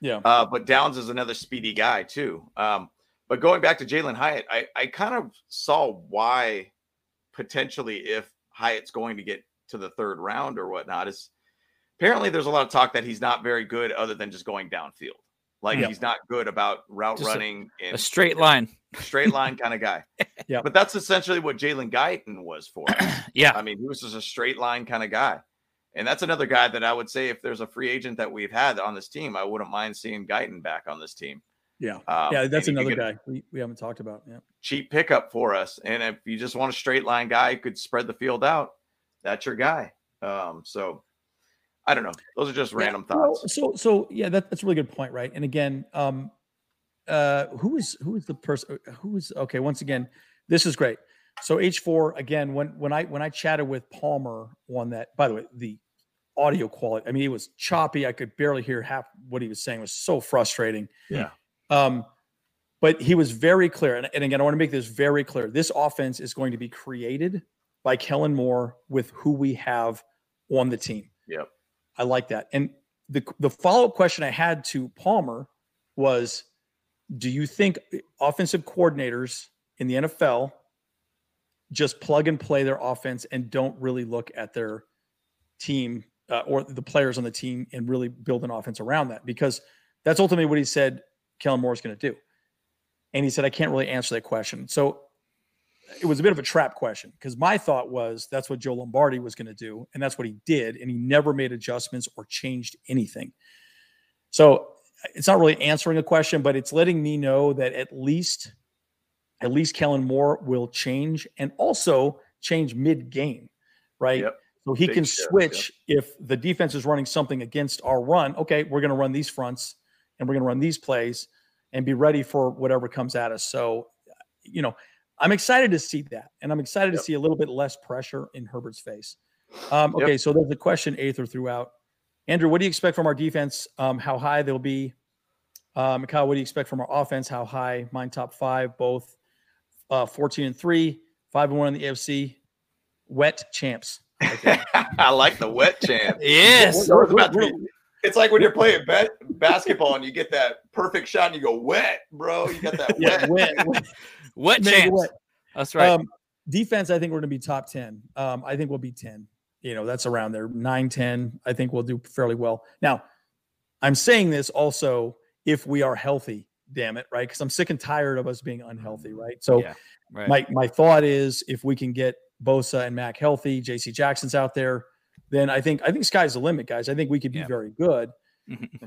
Yeah. Uh, but Downs is another speedy guy too. Um, but going back to Jalen Hyatt, I, I kind of saw why potentially if Hyatt's going to get to the third round or whatnot is apparently there's a lot of talk that he's not very good other than just going downfield. Like Yeah. he's not good about route Just a- running and A straight line. straight line kind of guy. Yeah. But that's essentially what Jalen Guyton was for. Yeah. I mean, he was just a straight line kind of guy. And that's another guy that I would say if there's a free agent that we've had on this team, I wouldn't mind seeing Guyton back on this team. Yeah. Um, Yeah. That's and he could another guy we, we haven't talked about. Yeah. Cheap pickup for us. And if you just want a straight line guy who could spread the field out, that's your guy. Um, so I don't know. Those are just random thoughts. so so yeah, that, that's a really good point, right? And again, um, uh, who is who is the person who is okay? Once again, this is great. So H four again. When when I when I chatted with Palmer on that, by the way, the audio quality. I mean, it was choppy. I could barely hear half what he was saying. It was so frustrating. Yeah. Um, but he was very clear. And, and again, I want to make this very clear. This offense is going to be created by Kellen Moore with who we have on the team. Yep. I like that. And the the follow up question I had to Palmer was, do you think offensive coordinators in the NFL just plug and play their offense and don't really look at their team uh, or the players on the team and really build an offense around that? Because that's ultimately what he said Kellen Moore is going to do. And he said, I can't really answer that question. So it was a bit of a trap question because my thought was that's what Joe Lombardi was going to do. And that's what he did. And he never made adjustments or changed anything. So it's not really answering a question, but it's letting me know that at least, at least Kellen Moore will change and also change mid game, right? Yep. So he Big can switch if the defense is running something against our run. Okay, we're going to run these fronts and we're going to run these plays and be ready for whatever comes at us. So, you know, I'm excited to see that, and I'm excited Yep. to see a little bit less pressure in Herbert's face. Um, Yep. okay, so there's a question Aether throughout. Andrew, what do you expect from our defense? Um, how high they'll be? Um, Kyle, what do you expect from our offense? How high? Mine top five, both uh, 14 and three, five and one in the AFC. Wet champs. Okay. I like the wet chant. Yes. We're- we're about to be- It's like when you're playing ba- basketball and you get that perfect shot and you go wet, bro. You got that Yeah, wet. wet, wet, What chance? wet. That's right. Um, defense, I think we're going to be top 10. Um, I think we'll be 10. You know, that's around there. 9, 10. I think we'll do fairly well. Now, I'm saying this also if we are healthy, damn it, right? Because I'm sick and tired of us being unhealthy, right? So Yeah, right. my my thought is if we can get Bosa and Mack healthy, JC Jackson's out there, then I think I think sky's the limit, guys. I think we could be Yeah. very good.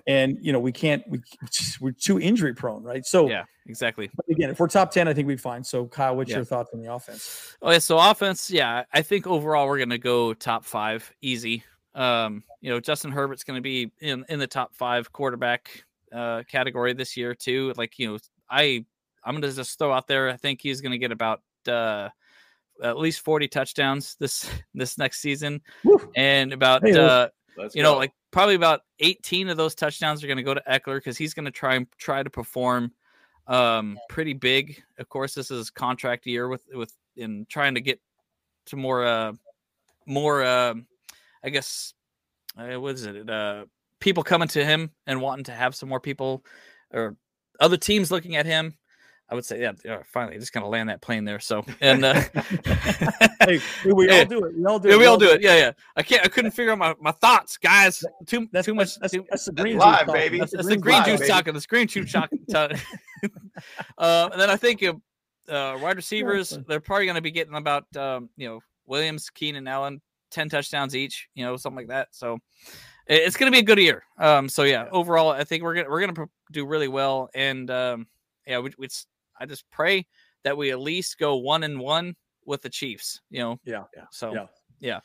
And you know, we can't we we're too injury prone, right? So yeah, exactly. but again, if we're top 10, I think we'd fine. So Kyle, what's Yeah. your thoughts on the offense? Oh yeah, so offense, yeah, I think overall we're gonna go top five, easy. Um, you know, Justin Herbert's gonna be in in the top five quarterback uh category this year too. Like, you know, I I'm gonna just throw out there. I think he's gonna get about uh at least 40 touchdowns this this next season, Woo. and about Hey, uh Let's you know like probably about 18 of those touchdowns are going to go to Ekeler because he's going to try and try to perform um pretty big. Of course, this is contract year with with in trying to get to more uh more uh I guess uh, what is it uh people coming to him and wanting to have some more people or other teams looking at him. I would say, yeah, yeah finally, just gonna land that plane there. So, and uh, hey, we Yeah. all do it. We all do yeah, it. we all do it. Yeah, yeah. I can't. I couldn't figure out my, my thoughts, guys. Too That's too much. That's, too- that's the That's green live, juice talking. baby. That's, that's the green green live, juice baby. talking. That's green juice talking. talking. uh, and then I think uh, uh, wide receivers, fine. they're probably going to be getting about um, you know Williams, Keenan, Allen, ten touchdowns each. You know, something like that. So it- it's going to be a good year. Um, so yeah, overall, I think we're gonna we're gonna do really well. And um, yeah, we, we I just pray that we at least go one and one with the Chiefs. You know. Yeah. Yeah so Yeah. yeah.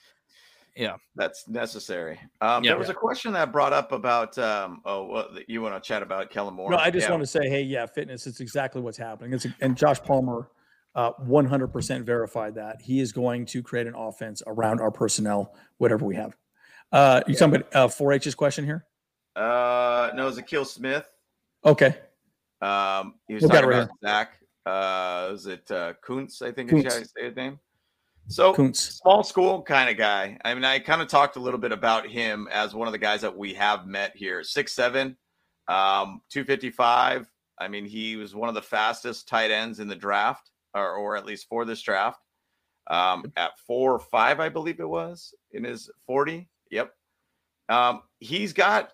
Yeah. That's necessary. Um, Yeah. there was a question that brought up about um, oh, well, you want to chat about Kellen Moore? No, I just Yeah. want to say, hey, yeah, fitness. It's exactly what's happening. It's and Josh Palmer, uh, 100% verified that he is going to create an offense around our personnel, whatever we have. Uh, you talking about uh, 4H's question here? Uh, no, Zakil Smith. Okay, Um, he was talking about Zach. Uh, is it uh, Kuntz? I think Kuntz. is how you say his name. So Kuntz. small school kind of guy. I mean, I kind of talked a little bit about him as one of the guys that we have met here. Six seven, um, two fifty five. I mean, he was one of the fastest tight ends in the draft, or or at least for this draft. Um, at four or five, I believe it was in his forty. Yep. Um, he's got.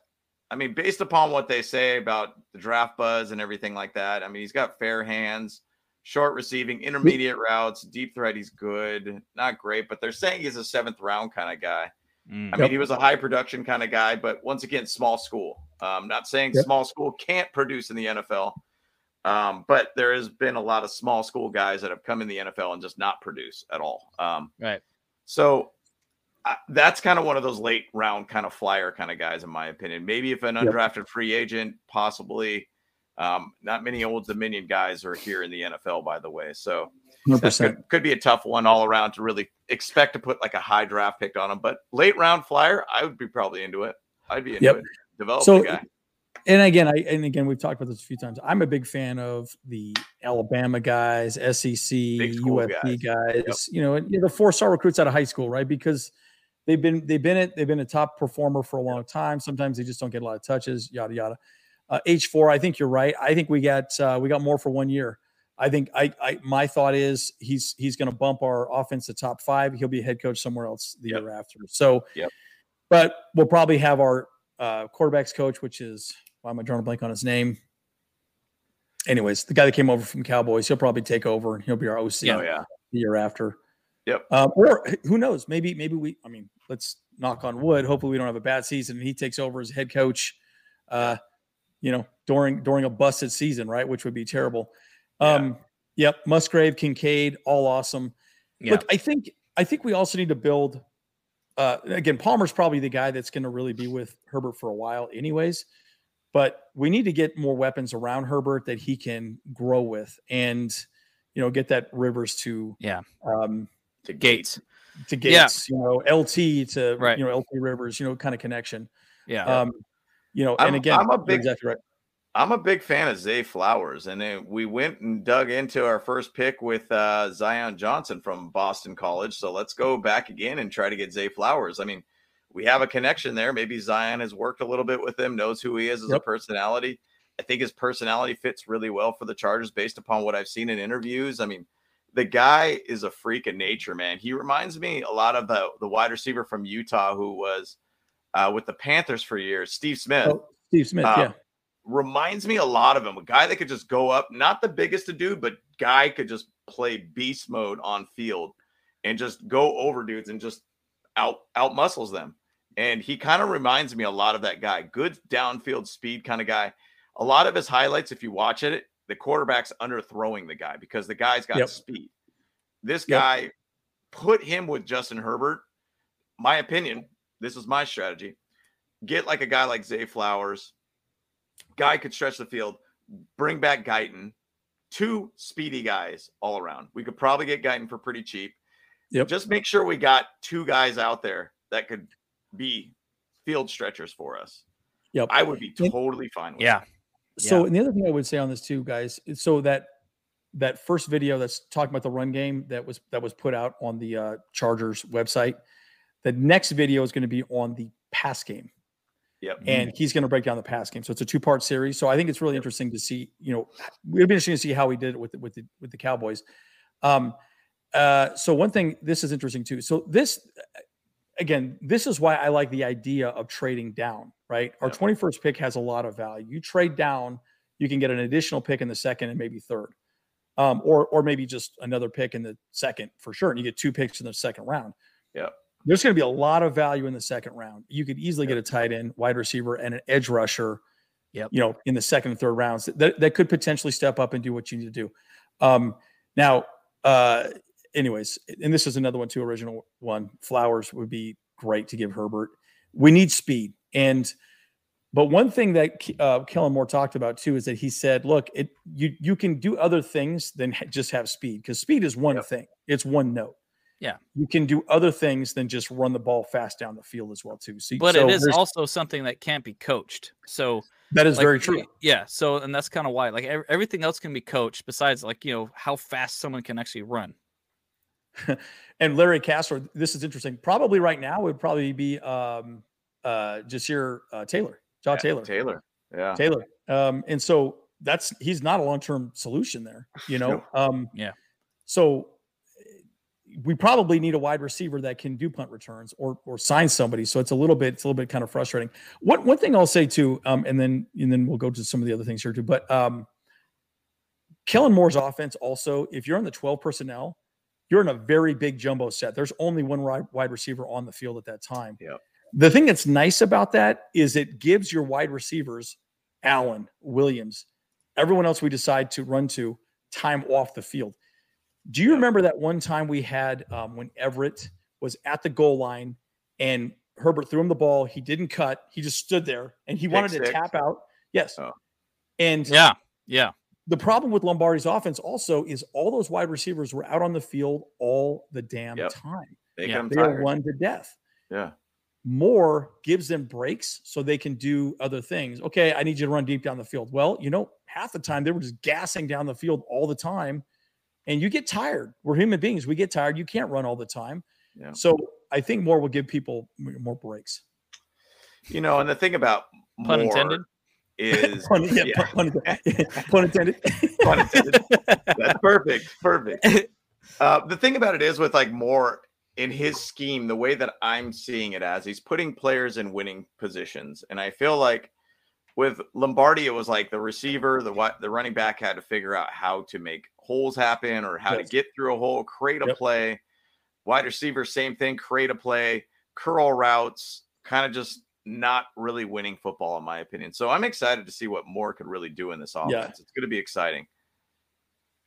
I mean, based upon what they say about the draft buzz and everything like that, I mean, he's got fair hands, short receiving, intermediate routes, deep threat. He's good, not great, but they're saying he's a seventh round kind of guy. Mm. I mean, he was a high production kind of guy, but once again, small school. Um, not saying Yep. small school can't produce in the NFL, um, but there has been a lot of small school guys that have come in the NFL and just not produce at all. Um, Right. so that's kind of one of those late round kind of flyer kind of guys, in my opinion. Maybe if an Yep. undrafted free agent, possibly. Um, not many old Dominion guys are here in the NFL, by the way. So that 100%. could, could be a tough one all around to really expect to put like a high draft pick on him. But late round flyer, I would be probably into it. I'd be into Yep. it. Develop So- guy. And again, I and again we've talked about this a few times. I'm a big fan of the Alabama guys, SEC, school guys. guys. You know, and, you know, the four star recruits out of high school, right? Because they've been they've been it they've been a top performer for a long time. Sometimes they just don't get a lot of touches. Yada yada. Uh, H four, I think you're right. I think we got uh, we got more for one year. I think I, I my thought is he's he's going to bump our offense to top five. He'll be a head coach somewhere else the Yep. year after. So, Yep. but we'll probably have our uh, quarterbacks coach, which is why am I drawing a blank on his name? Anyways, the guy that came over from Cowboys, he'll probably take over and he'll be our OC Oh yeah. the year after. Yep. Um, or who knows? Maybe maybe we. I mean, let's knock on wood. Hopefully, we don't have a bad season and he takes over as head coach. Uh, you know, during during a busted season, right? Which would be terrible. Yeah. Um, yep. Musgrave, Kincaid, all awesome. Yeah. Look, I think I think we also need to build. Uh, again, Palmer's probably the guy that's going to really be with Herbert for a while, anyways. But we need to get more weapons around Herbert that he can grow with, and you know, get that Rivers to Yeah. um, To Gates. to Yeah. Gates, you know, LT to Right. you know LT Rivers, you know, kind of connection. Yeah. Um, you know, I'm- and again, I'm a big- exactly right. I'm a big fan of Zay Flowers, and then we went and dug into our first pick with uh, Zion Johnson from Boston College. So let's go back again and try to get Zay Flowers. I mean, we have a connection there. Maybe Zion has worked a little bit with him, knows who he is as yep. a personality. I think his personality fits really well for the Chargers based upon what I've seen in interviews. I mean, the guy is a freak of nature, man. He reminds me a lot of the, the wide receiver from Utah who was uh, with the Panthers for years, Steve Smith. Oh, Steve Smith, uh, yeah. Reminds me a lot of him. A guy that could just go up, not the biggest to do, but guy could just play beast mode on field and just go over dudes and just out out muscles them. And he kind of reminds me a lot of that guy. Good downfield speed kind of guy. A lot of his highlights, if you watch it, the quarterback's underthrowing the guy because the guy's got yep. speed. This guy yep. put him with Justin Herbert. My opinion, this is my strategy. Get like a guy like Zay Flowers. Guy could stretch the field. Bring back Guyton. Two speedy guys all around. We could probably get Guyton for pretty cheap. Yep. Just make sure we got two guys out there that could be field stretchers for us. Yep. I would be totally fine with yeah. That. So, yeah. and the other thing I would say on this too, guys, so that that first video that's talking about the run game that was that was put out on the uh, Chargers website, the next video is going to be on the pass game. Yep. And he's going to break down the pass game. So it's a two part series. So I think it's really yep. interesting to see. You know, it'll be interesting to see how he did it with the, with the with the Cowboys. Um, uh, so one thing, this is interesting too. So this, again, this is why I like the idea of trading down. Right, our twenty first pick has a lot of value. You trade down, you can get an additional pick in the second and maybe third, um, or or maybe just another pick in the second for sure, and you get two picks in the second round. Yeah, there's going to be a lot of value in the second round. You could easily get a tight end, wide receiver, and an edge rusher. Yep. You know, in the second and third rounds that, that could potentially step up and do what you need to do. Um, now, uh, anyways, and this is another one too, original one. Flowers would be great to give Herbert. We need speed. And but one thing that uh, Kellen Moore talked about too is that he said, "Look, it you you can do other things than just have speed because speed is one yep. thing. It's one note. Yeah. You can do other things than just run the ball fast down the field as well too. So, but so it is also something that can't be coached. So that is like, very true. Yeah. So and that's kind of why like everything else can be coached besides like you know how fast someone can actually run. and Larry Castro, this is interesting. Probably right now would probably be um uh Ja'Sir uh, Taylor, John yeah, Taylor. Taylor. Yeah. Taylor. Um and so that's he's not a long-term solution there, you know. Um yeah. So we probably need a wide receiver that can do punt returns or or sign somebody. So it's a little bit it's a little bit kind of frustrating. One one thing I'll say too, um, and then and then we'll go to some of the other things here too. But um, Kellen Moore's offense also, if you're on the 12 personnel, you're in a very big jumbo set. There's only one wide receiver on the field at that time. Yeah. The thing that's nice about that is it gives your wide receivers, Allen, Williams, everyone else we decide to run to, time off the field. Do you remember that one time we had um, when Everett was at the goal line and Herbert threw him the ball? He didn't cut. He just stood there and he Pick wanted six. to tap out. Yes. Oh. And yeah, yeah. The problem with Lombardi's offense also is all those wide receivers were out on the field all the damn yep. time. They, yeah. they are run to death. Yeah. Moore gives them breaks so they can do other things. Okay, I need you to run deep down the field. Well, you know, half the time they were just gassing down the field all the time and you get tired. We're human beings. We get tired. You can't run all the time. Yeah. So I think more will give people more breaks. You know, and the thing about pun intended is pun, yeah, yeah. Pun, pun, intended. pun intended. That's perfect. Perfect. Uh, the thing about it is with like more in his scheme, the way that I'm seeing it as he's putting players in winning positions, and I feel like with Lombardi, it was like the receiver, the the running back had to figure out how to make holes happen or how yes. to get through a hole, create a yep. play. Wide receiver, same thing, create a play, curl routes, kind of just not really winning football, in my opinion. So I'm excited to see what Moore could really do in this offense. Yeah. It's going to be exciting.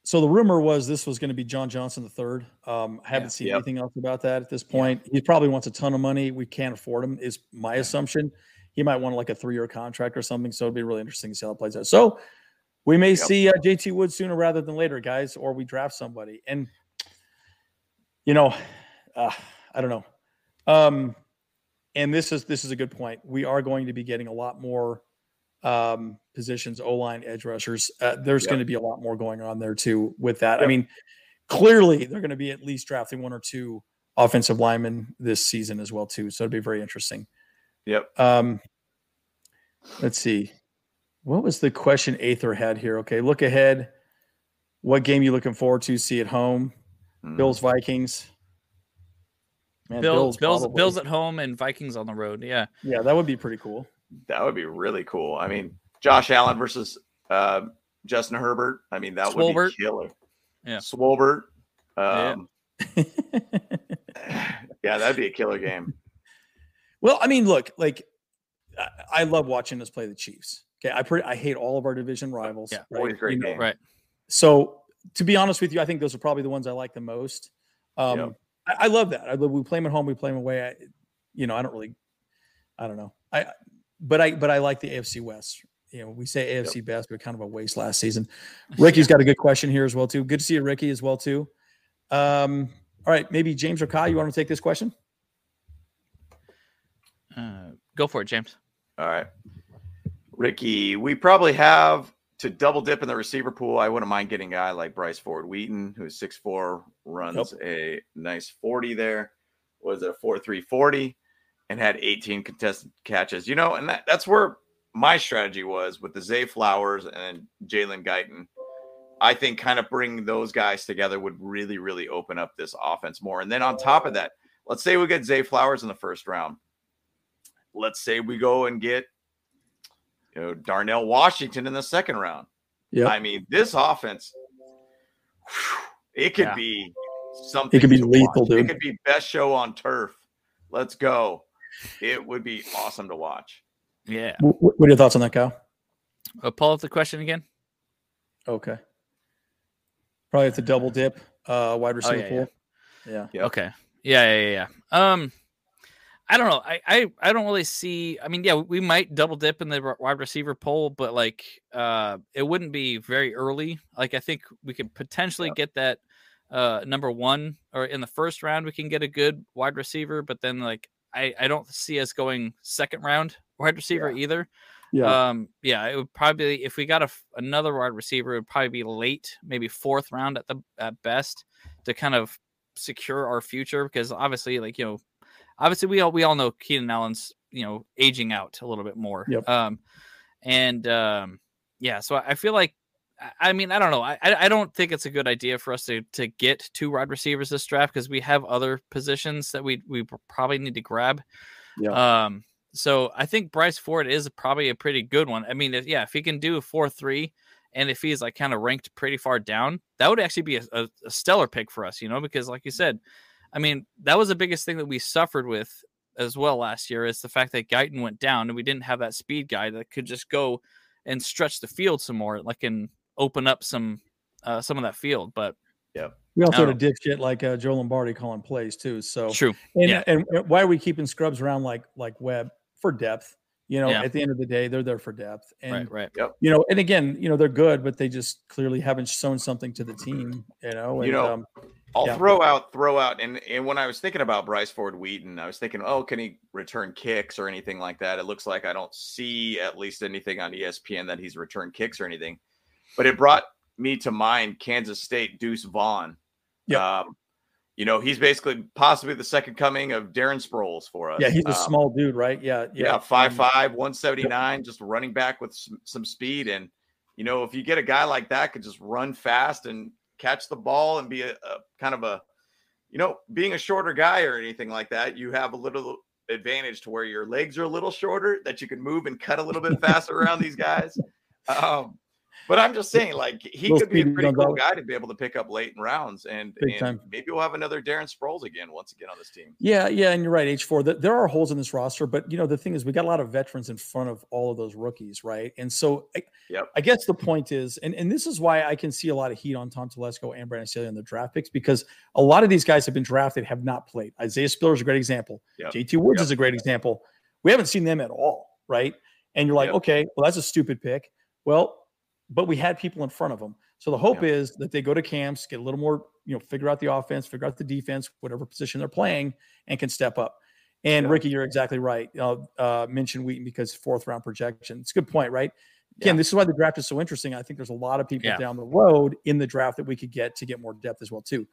So the rumor was this was going to be John Johnson the third. Um, I haven't yeah. seen yep. anything else about that at this point. Yeah. He probably wants a ton of money. We can't afford him, is my assumption. He might want like a three year contract or something. So it'd be really interesting to see how it plays out. So we may yep. see uh, JT Wood sooner rather than later, guys, or we draft somebody. And you know, uh, I don't know. Um, and this is this is a good point. We are going to be getting a lot more um, positions, O line, edge rushers. Uh, there's Yep. going to be a lot more going on there too with that. I mean, clearly they're going to be at least drafting one or two offensive linemen this season as well too. So it'd be very interesting. Yep. Um, let's see. What was the question Aether had here? Okay, look ahead. What game you looking forward to see at home? Mm. Bills Vikings. Man, Bills, Bills, probably. Bills at home and Vikings on the road. Yeah. Yeah, that would be pretty cool. That would be really cool. I mean, Josh Allen versus uh, Justin Herbert. I mean, that Swolbert. would be killer. Yeah. Swolbert. Yeah. Um, yeah, that'd be a killer game. well, I mean, look, like I, love watching us play the Chiefs. Okay, I pretty I hate all of our division rivals. Yeah, always great You know, game. Right. So to be honest with you, I think those are probably the ones I like the most. Um, Yep. I, I love that. I love we play them at home, we play them away. I, you know, I don't really, I don't know. I, but I, but I like the AFC West. You know, we say AFC best, but kind of a waste last season. Ricky's got a good question here as well too. Good to see you, Ricky, as well too. Um, all right, maybe James or Kyle, you want to take this question? Uh, go for it, James. All right. Ricky, we probably have to double dip in the receiver pool. I wouldn't mind getting a guy like Bryce Ford Wheaton, who's 6'4, runs a nice 40 there. Was it a 4 3 40 and had 18 contested catches? You know, and that, that's where my strategy was with the Zay Flowers and Jalen Guyton. I think kind of bringing those guys together would really, really open up this offense more. And then on top of that, let's say we get Zay Flowers in the first round. Let's say we go and get you know Darnell Washington in the second round. Yeah, I mean, this offense, whew, it could Yeah. be something. It could be lethal, watch. dude. It could be best show on turf. Let's go. It would be awesome to watch. Yeah. what, what are your thoughts on that, Kyle? Uh, pull up the question again. Okay, probably have to double dip uh, wide receiver Oh, yeah, pool. Yeah. Yep. Okay. Yeah, yeah, yeah, yeah. Um, I don't know. I, I, I don't really see. I mean, yeah, we might double dip in the wide receiver poll, but like, uh, it wouldn't be very early. Like, I think we could potentially get that uh number one or in the first round. We can get a good wide receiver, but then like, I, I don't see us going second round wide receiver either. Yeah. Um, yeah, it would probably if we got a, another wide receiver, it would probably be late, maybe fourth round at the at best, to kind of secure our future. Because obviously, like you know, obviously we all we all know Keenan Allen's you know aging out a little bit more. Yep. Um, and um, yeah, so I feel like. I- mean, I don't know. I I don't think it's a good idea for us to to get two wide receivers this draft because we have other positions that we we probably need to grab. Yeah. Um, so I think Bryce Ford is probably a pretty good one. I mean, if, yeah, if he can do a four three, and if he's like kind of ranked pretty far down, that would actually be a, a, a stellar pick for us, you know, because like you said, I mean, that was the biggest thing that we suffered with as well last year is the fact that Guyton went down and we didn't have that speed guy that could just go and stretch the field some more, like and open up some uh, some of that field. But yeah, we also I had a dipshit like uh, Joe Lombardi calling plays too. So true, And, Yeah. and and why are we keeping scrubs around like like Webb for depth? You know, Yeah. at the end of the day, they're there for depth. And right, right. you know, and again, you know, they're good, but they just clearly haven't shown something to the team. You know, and, You know, um, I'll Yeah. throw out, throw out, and and when I was thinking about Bryce Ford Wheaton, I was thinking, oh, can he return kicks or anything like that? It looks like I don't see at least anything on ESPN that he's returned kicks or anything. But it brought me to mind Kansas State Deuce Vaughn. Yeah. Um, you know, he's basically possibly the second coming of Darren Sproles for us. yeah, he's a Um, small dude, right? Yeah, yeah, yeah, five um, five, one seventy nine, just running back with some, some speed. And you know, if you get a guy like that, could just run fast and catch the ball and be a, a kind of a, you know, being a shorter guy or anything like that, you have a little advantage to where your legs are a little shorter that you can move and cut a little bit faster around these guys. Um, but I'm just saying, like he Little could be a pretty cool guy to be able to pick up late in rounds, and, and maybe we'll have another Darren Sproles again once again on this team. Yeah, yeah, and you're right. H four. There are holes in this roster, but you know the thing is, we got a lot of veterans in front of all of those rookies, right? And so, I, Yep. I guess the point is, and and this is why I can see a lot of heat on Tom Telesco and Brandon Staley on the draft picks because a lot of these guys have been drafted, have not played. Isaiah Spiller is a great example. Yep. JT Woods Yep. is a great example. We haven't seen them at all, right? And you're like, okay, well, that's a stupid pick. Well, but we had people in front of them. So the hope Yep. is that they go to camps, get a little more, you know, figure out the offense, figure out the defense, whatever position they're playing, and can step up. And Yeah. Ricky, you're exactly right. Uh, uh, mention Wheaton because fourth round projection. It's a good point, right? Again, Yeah. this is why the draft is so interesting. I think there's a lot of people Yeah. down the road in the draft that we could get to get more depth as well too.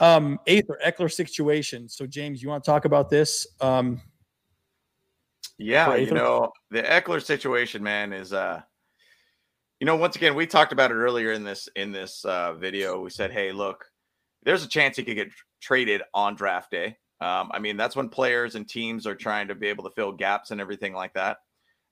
Um, eighth or Ekeler situation. So James, you want to talk about this? Um, Yeah, you know, the Ekeler situation, man, is uh you know, once again, we talked about it earlier in this in this uh video. We said, hey, look, there's a chance he could get traded on draft day. Um, I mean, that's when players and teams are trying to be able to fill gaps and everything like that.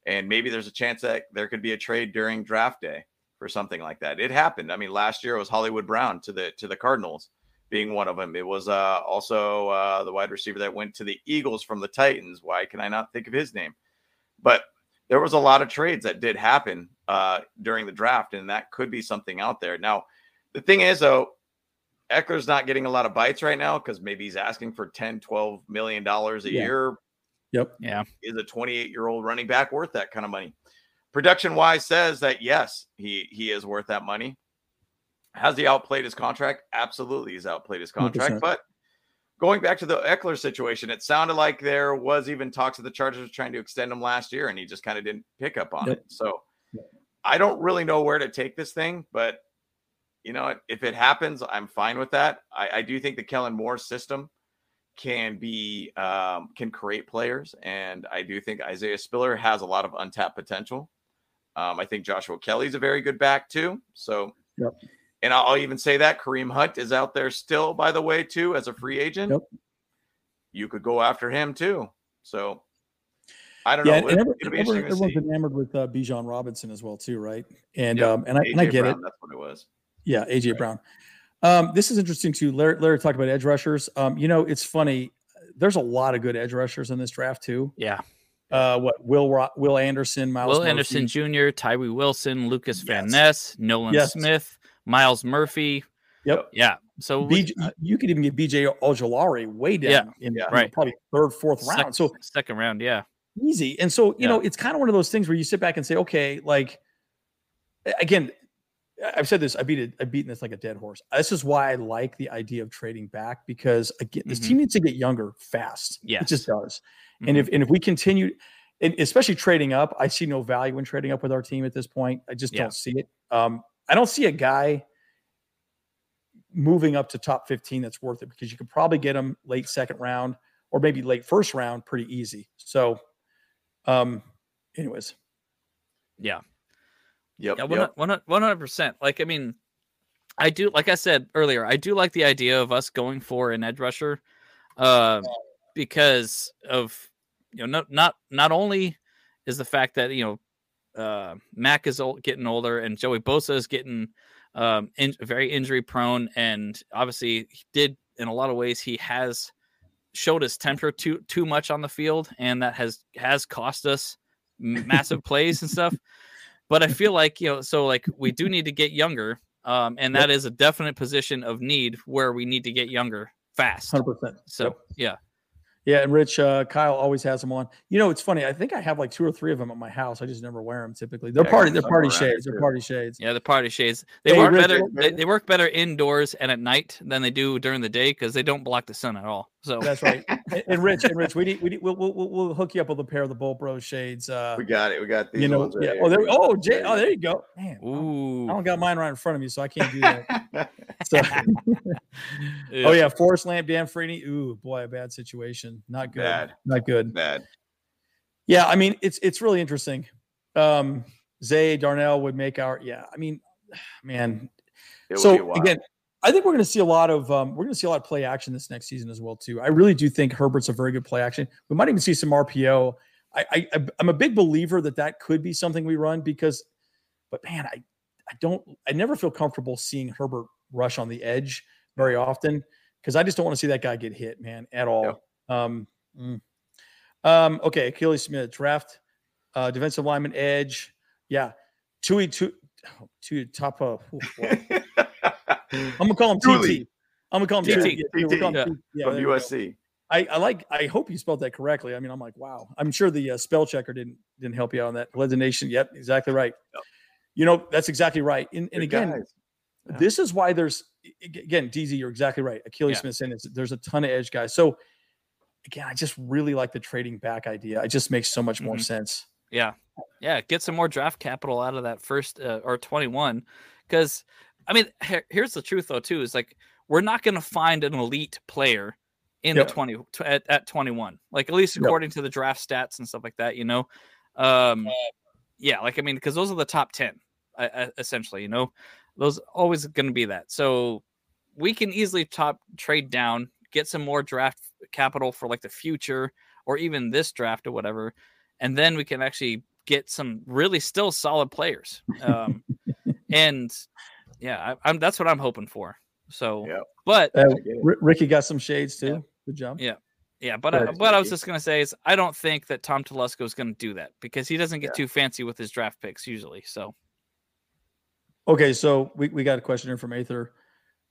And maybe there's a chance that there could be a trade during draft day for something like that. It happened. I mean, last year it was Hollywood Brown to the to the Cardinals being one of them. It was uh, also uh, the wide receiver that went to the Eagles from the Titans. Why can I not think of his name? But there was a lot of trades that did happen uh, during the draft, and that could be something out there. Now, the thing is, though, Ekeler's not getting a lot of bites right now because maybe he's asking for 10, 12 million dollars a Yeah. year. Yep. Yeah. Is a 28 year old running back worth that kind of money? Production wise says that yes, he he is worth that money. Has he outplayed his contract? Absolutely, he's outplayed his contract. 100%. But going back to the Ekeler situation, it sounded like there was even talks of the Chargers trying to extend him last year, and he just kind of didn't pick up on Yep. it. So I don't really know where to take this thing, but you know, if it happens, I'm fine with that. I, I do think the Kellen Moore system can be um, can create players, and I do think Isaiah Spiller has a lot of untapped potential. Um, I think Joshua Kelly's a very good back too. So, Yep. And I'll, I'll even say that Kareem Hunt is out there still, by the way, too, as a free agent. Yep. You could go after him too. So, I don't yeah, know. and It- every- it'll everyone- everyone's see. enamored with uh, Bijan Robinson as well too, right? And Yep. um, and I, and I get Brown, it. That's what it was. Yeah, AJ Right. Brown. Um, this is interesting too. Larry, Larry talked about edge rushers. Um, you know, it's funny. There's a lot of good edge rushers in this draft too. Yeah. Uh, what Will Will Anderson, Miles Will Anderson Jr., Tyree Wilson, Lukas Van Ness, Nolan Yes. Smith, Myles Murphy. Yep. Yeah. So we- you could even get BJ Ojulari way down Yeah, in yeah. Right. probably third, fourth round. So second round, yeah. easy. And so, you Yeah. know, it's kind of one of those things where you sit back and say, okay, like again, I've said this, I beat it, I've beaten this like a dead horse. This is why I like the idea of trading back because again, this Mhm. team needs to get younger fast. Yeah. It just does. Mhm. And if and if we continue and especially trading up, I see no value in trading up with our team at this point. I just Yeah. don't see it. Um, I don't see a guy moving up to top 15 that's worth it because you could probably get him late second round or maybe late first round pretty easy. So um anyways, yeah. Yep. Yeah, yep. one hundred percent. Like, I mean, I do. Like I said earlier, I do like the idea of us going for an edge rusher, uh, because of you know not not not only is the fact that you know uh, Mack is old, getting older and Joey Bosa is getting um, in, very injury prone, and obviously he did in a lot of ways he has showed his temper too too much on the field, and that has has cost us massive plays and stuff. But I feel like you know, so like we do need to get younger, um, and that is a definite position of need where we need to get younger fast. 100%. So Yep. yeah, Yeah, and Rich uh, Kyle always has them on. You know, it's funny. I think I have like two or three of them at my house. I just never wear them typically. They're Yeah, party. They're party shades. They're party shades. yeah, the party shades they Hey, work Rich, better. They, they work better indoors and at night than they do during the day because they don't block the sun at all. So That's right. and, and Rich, and Rich, we need, we need, we'll, we'll, we'll- we'll hook you up with a pair of the Bolt Bros shades. Uh, We got it. We got these you know, ones right yeah. here. Oh, there. Oh, Jay. There Oh, you there you go. Man, I don't- ooh, I don't got mine right in front of me, so I can't do that. So, Yeah. oh yeah, Forrest Lamp, Dan Feeney. Ooh, boy, a bad situation. Not good. Bad. Not good. Bad. Yeah, I mean, it's it's really interesting. Um, Zay Darnell would make our. Yeah, I mean, man, It so again, I think we're going to see a lot of um, we're going to see a lot of play action this next season as well too. I really do think Herbert's a very good play action. We might even see some RPO. I, I I'm a big believer that that could be something we run because, but man, I I don't I never feel comfortable seeing Herbert rush on the edge very often because I just don't want to see that guy get hit, man, at all. Um, mm. um, okay, Achilles Smith draft, uh, defensive lineman edge, yeah, Tui two, two top of. I'm gonna call him Tuli. TT. I'm gonna call him TT. TT. Yeah, we'll Yeah. TT. Yeah, From there we go. USC. I, I like. I hope you spelled that correctly. I mean, I'm like, wow. I'm sure the uh, spell checker didn't didn't help you out on that. Led the nation. Yep, exactly right. Yep. You know, that's exactly right. And, and again. Yeah. this is why there's again, DZ, you're exactly right. Achilles Yeah. Smith saying there's a ton of edge guys. So again, I just really like the trading back idea. It just makes so much more Mhm. sense. Yeah, yeah. Get some more draft capital out of that first uh, or twenty one, because I mean, here's the truth though too is like we're not going to find an elite player in Yep. the twenty tw- at, at twenty one. Like at least Yep. according to the draft stats and stuff like that, you know. Um, yeah, like I mean, because those are the top ten, uh, uh, essentially. You know, those always going to be that. So we can easily top trade down, get some more draft capital for like the future or even this draft or whatever, and then we can actually get some really still solid players. Um, and yeah, I, I'm that's what I'm hoping for. So, Yep. but Uh. R- Ricky got some shades too. Yeah. Good job. Yeah. yeah, but Go I, what I was just gonna say is I don't think that Tom Telesco is gonna do that because he doesn't get Yeah. too fancy with his draft picks usually. So Okay, so we, we got a question here from Aether.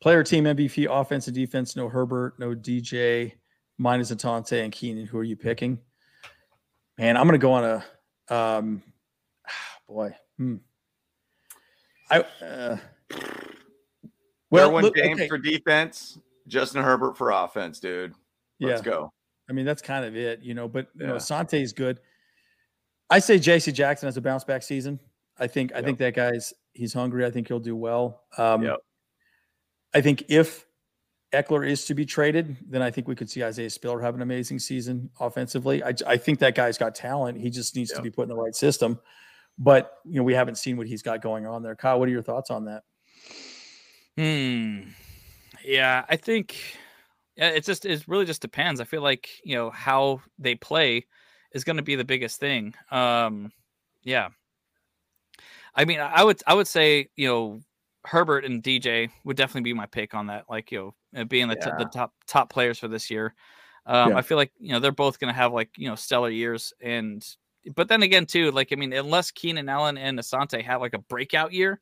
Player team MVP, offense and defense, no Herbert, no DJ, mine is Asante and Keenan. Who are you picking? Man, I'm gonna go on a um boy. Hmm. I uh well Derwin look, James okay, for defense, Justin Herbert for offense, dude. Let's yeah. go. I mean, that's kind of it, you know. But you know, Yeah. Sante is good. I say J.C. Jackson has a bounce back season. I think I think that guy's he's hungry. I think he'll do well. Um, Yep. I think if Ekeler is to be traded, then I think we could see Isaiah Spiller have an amazing season offensively. I, I think that guy's got talent. He just needs to be put in the right system. But you know, we haven't seen what he's got going on there. Kyle, what are your thoughts on that? Hmm. Yeah, I think it just it really just depends. I feel like you know how they play is going to be the biggest thing. Um, yeah. I mean, I would I would say you know Herbert and DJ would definitely be my pick on that. Like you know, being the, t- the top top players for this year. Um, Yeah. I feel like you know they're both going to have like you know stellar years, and but then again too, like I mean, unless Keenan Allen and Asante have like a breakout year,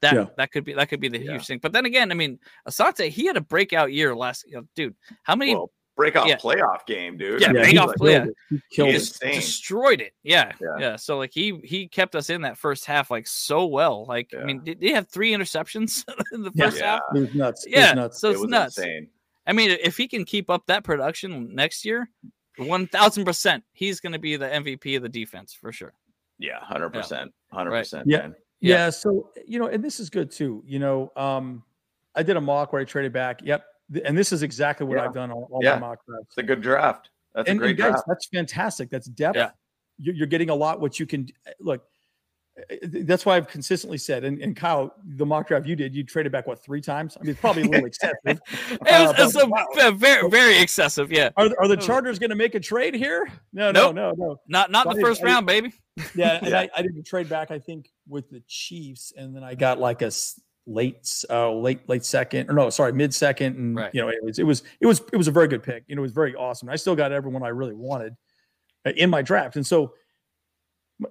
that Yeah. that could be that could be the Yeah. huge thing. But then again, I mean, Asante he had a breakout year last. You know, dude, how many Well, breakoff yeah. playoff game, dude. Yeah, I mean, he off like, play. killed. He killed He it. is- insane. destroyed it. Yeah, Yeah. yeah, So like he he kept us in that first half like so well. Like I mean, did he have three interceptions in the Yeah. first half? It was nuts. It was Yeah, nuts. so it it's was nuts. insane. I mean, if he can keep up that production next year, one thousand percent, he's going to be the MVP of the defense for sure. Yeah, hundred percent, hundred percent. Yeah. Yeah. Yeah. So, you know, and this is good too. You know, um, I did a mock where I traded back. Yep. And this is exactly what Yeah. I've done all, all Yeah. my mock drafts. It's a good draft. That's and, a great guys, draft. that's fantastic. That's depth. Yeah. You're, getting a lot. What you can look. eh, That's why I've consistently said, and, and Kyle, the mock draft you did, you traded back what three times? I mean, it's probably a little excessive. It Uh, was, it's a, wow. very very excessive. Yeah, Are, the- are the Oh. Chargers going to make a trade here? No, no, Nope. no, no. not not So the first I- round, baby. Yeah, and Yeah. I, I didn't trade back. I think with the Chiefs, and then I got like a late, uh, late, late second, or no, sorry, mid second, and Right. you know, anyways, it was, it was, it was a very good pick. You know, it was very awesome. I still got everyone I really wanted uh, in my draft, and so,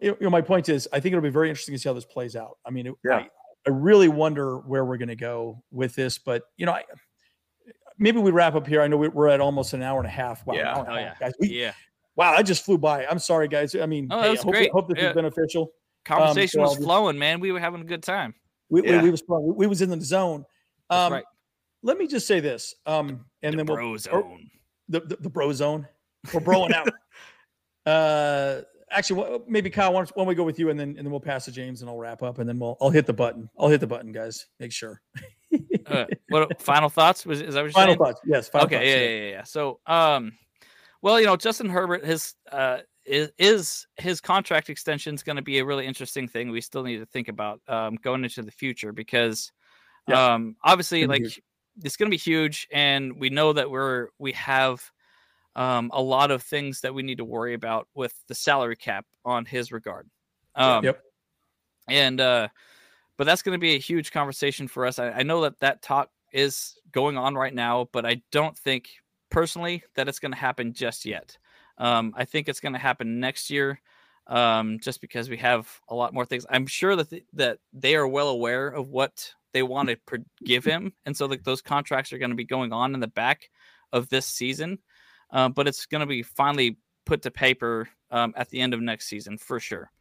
you know, my point is, I think it'll be very interesting to see how this plays out. I mean, it, Yeah. I, I really wonder where we're going to go with this, but you know, I, maybe we wrap up here. I know we- we're at almost an hour and a half. Wow, Yeah. hour and a Oh, half, guys. We, Yeah, Wow, I just flew by. I'm sorry, guys. I mean, Oh, hey, I hope, great. hope this Yeah. is beneficial. Conversation so was I'll- flowing, man. We were having a good time. We, we- Yeah. we, was we, we was in the zone. That's Um, right. Let me just say this, um, and the then we'll bro zone. the, the the bro zone. We're broing out. Uh, actually, maybe Kyle, why don't, why don't we go with you, and then and then we'll pass to James, and I'll wrap up, and then we'll I'll hit the button. I'll hit the button, guys. Make sure. Uh, what final thoughts? Was is that what you're Final saying? thoughts. Yes. Final okay, thoughts, yeah, yeah, yeah, yeah. So, um, well, you know, Justin Herbert, his uh, is, is his contract extension is going to be a really interesting thing. We still need to think about um, going into the future because, Yeah. um, obviously, like it's going to be huge, and we know that we're we have um a lot of things that we need to worry about with the salary cap on his regard. Um, Yep. And uh, but that's going to be a huge conversation for us. I, I know that that talk is going on right now, but I don't think personally that it's going to happen just yet. Um, I think it's going to happen next year, um, just because we have a lot more things. I'm sure that th- that they are well aware of what they want to pr- give him, and so like those contracts are going to be going on in the back of this season. Uh, but it's going to be finally put to paper um, at the end of next season for sure.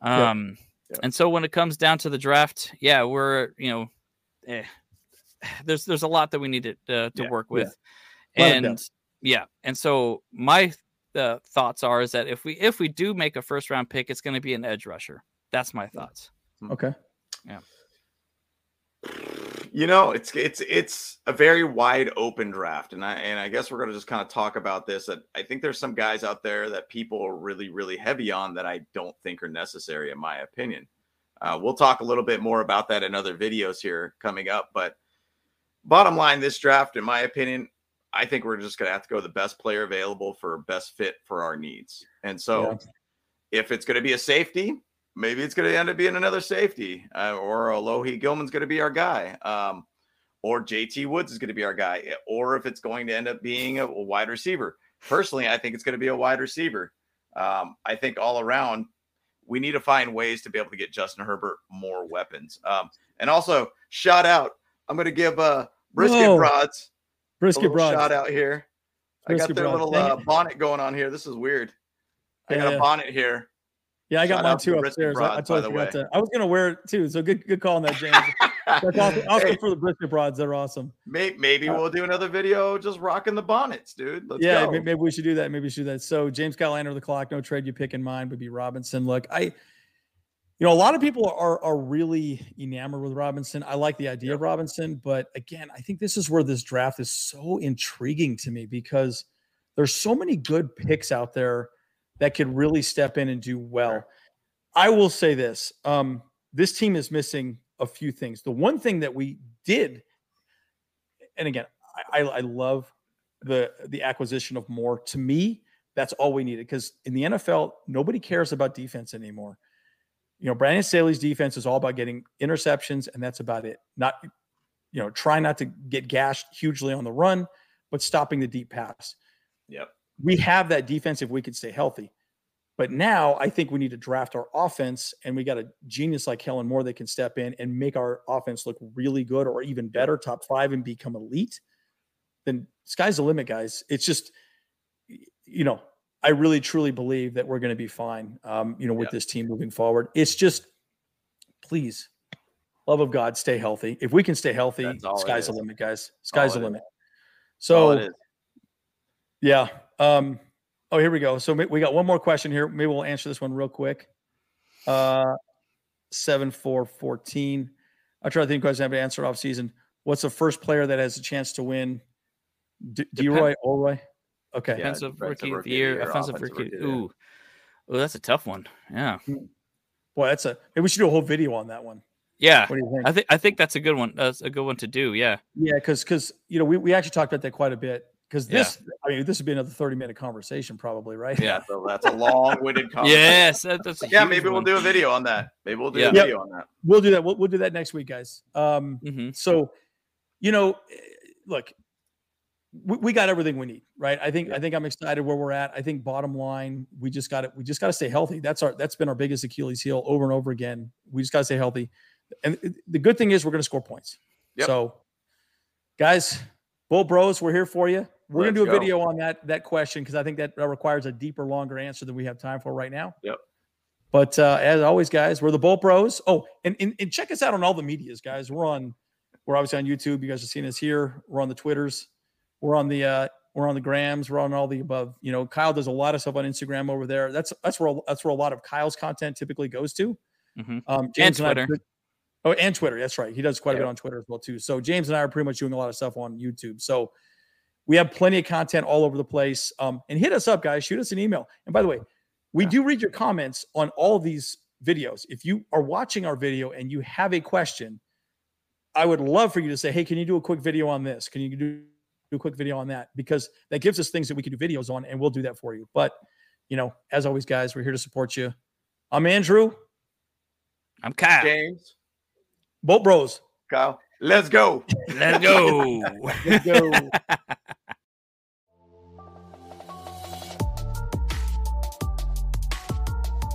Um, Yeah. And so when it comes down to the draft, yeah, we're you know, eh, there's there's a lot that we need to uh, to Yeah, work with, and. Yeah, and so my uh, thoughts are is that if we if we do make a first round pick, it's going to be an edge rusher. That's my thoughts. Okay. Yeah. You know, it's it's it's a very wide open draft, and I and I guess we're going to just kind of talk about this. That I think there's some guys out there that people are really really heavy on that I don't think are necessary, in my opinion. Uh, we'll talk a little bit more about that in other videos here coming up, but bottom line, this draft, in my opinion, I think we're just going to have to go the best player available for best fit for our needs. And so, yeah. if it's going to be a safety, maybe it's going to end up being another safety, uh, or Alohi Gilman's going to be our guy, um, or JT Woods is going to be our guy, eh, or if it's going to end up being a, a wide receiver. Personally, I think it's going to be a wide receiver. Um, I think all around, we need to find ways to be able to get Justin Herbert more weapons. Um, and also, shout out, I'm going to give uh, Brisket Whoa. Broads Brisket Broads shout out here. Brisket I got their little uh, bonnet going on here. This is weird. I yeah, got a bonnet here. Yeah, I got mine too upstairs. Broads, I, I totally forgot to. I was gonna wear it too. So good, good call on that, James. That's awesome. awesome hey, for the brisket broads. They're awesome. Maybe, maybe uh, we'll do another video just rocking the bonnets, dude. Let's yeah, go. maybe we should do that. Maybe we should do that. So James Callahan the clock. No trade you pick in mind would be Robinson. Look, I, you know, a lot of people are are really enamored with Robinson. I like the idea of Robinson, but again, I think this is where this draft is so intriguing to me because there's so many good picks out there that could really step in and do well. I will say this: um, this team is missing a few things. The one thing that we did, and again, I, I love the the acquisition of Moore. To me, that's all we needed because in the NFL, nobody cares about defense anymore. You know, Brandon Staley's defense is all about getting interceptions, and that's about it. Not, you know, try not to get gashed hugely on the run, but stopping the deep pass. Yep. We have that defense if we could stay healthy. But now I think we need to draft our offense, and we got a genius like Kellen Moore that can step in and make our offense look really good or even better, top five, and become elite. Then sky's the limit, guys. It's just, you know, I really truly believe that we're going to be fine. Um, you know, with yeah. this team moving forward, it's just, please, love of God, stay healthy. If we can stay healthy, sky's the limit, guys. Sky's the limit. So, yeah. Um, Oh, here we go. So we got one more question here. Maybe we'll answer this one real quick. Uh, seven four fourteen. I try to think questions I have to answer off season. What's the first player that has a chance to win? D- Deroy Olroy. Okay. Defensive yeah, rookie of the year. Offensive rookie. Ooh. Oh, that's a tough one. Yeah. Hmm. Boy, that's a. Maybe we should do a whole video on that one. Yeah. What do you think? I think I think that's a good one. That's a good one to do. Yeah. Yeah, because because you know we, we actually talked about that quite a bit because this, yeah. I mean, this would be another 30 minute conversation, probably, right? Yeah, so that's a long winded conversation. yes, that's yeah. Maybe one. we'll do a video on that. Maybe we'll do yeah. a video on that. We'll do that. We'll, we'll do that next week, guys. Um, mm-hmm. So, you know, look, we, we, got everything we need, right? I think, yeah. I think I'm excited where we're at. I think bottom line, we just got it. We just got to stay healthy. That's our, that's been our biggest Achilles heel over and over again. We just got to stay healthy. And the good thing is we're going to score points. Yep. So, guys, Bolt Bros, we're here for you. We're Let's gonna do a go. video on that that question because I think that requires a deeper, longer answer than we have time for right now. Yep. But uh, as always, guys, we're the Bolt Bros. Oh, and, and, and check us out on all the medias, guys. We're on, we're obviously on YouTube. You guys are seeing us here. We're on the Twitters. We're on the uh, we're on the Grams. We're on all the above. You know, Kyle does a lot of stuff on Instagram over there. That's that's where that's where a lot of Kyle's content typically goes to. Mm-hmm. Um, James and Twitter. And I, oh, and Twitter. That's right. He does quite a bit on Twitter as well too. So James and I are pretty much doing a lot of stuff on YouTube. So we have plenty of content all over the place. Um, and hit us up, guys. Shoot us an email. And by the way, we do read your comments on all these videos. If you are watching our video and you have a question, I would love for you to say, "Hey, can you do a quick video on this? Can you do, do a quick video on that?" Because that gives us things that we can do videos on, and we'll do that for you. But you know, as always, guys, we're here to support you. I'm Andrew. I'm Kyle. James. Bolt Bros. Kyle. Let's go. Let's go. Let's go.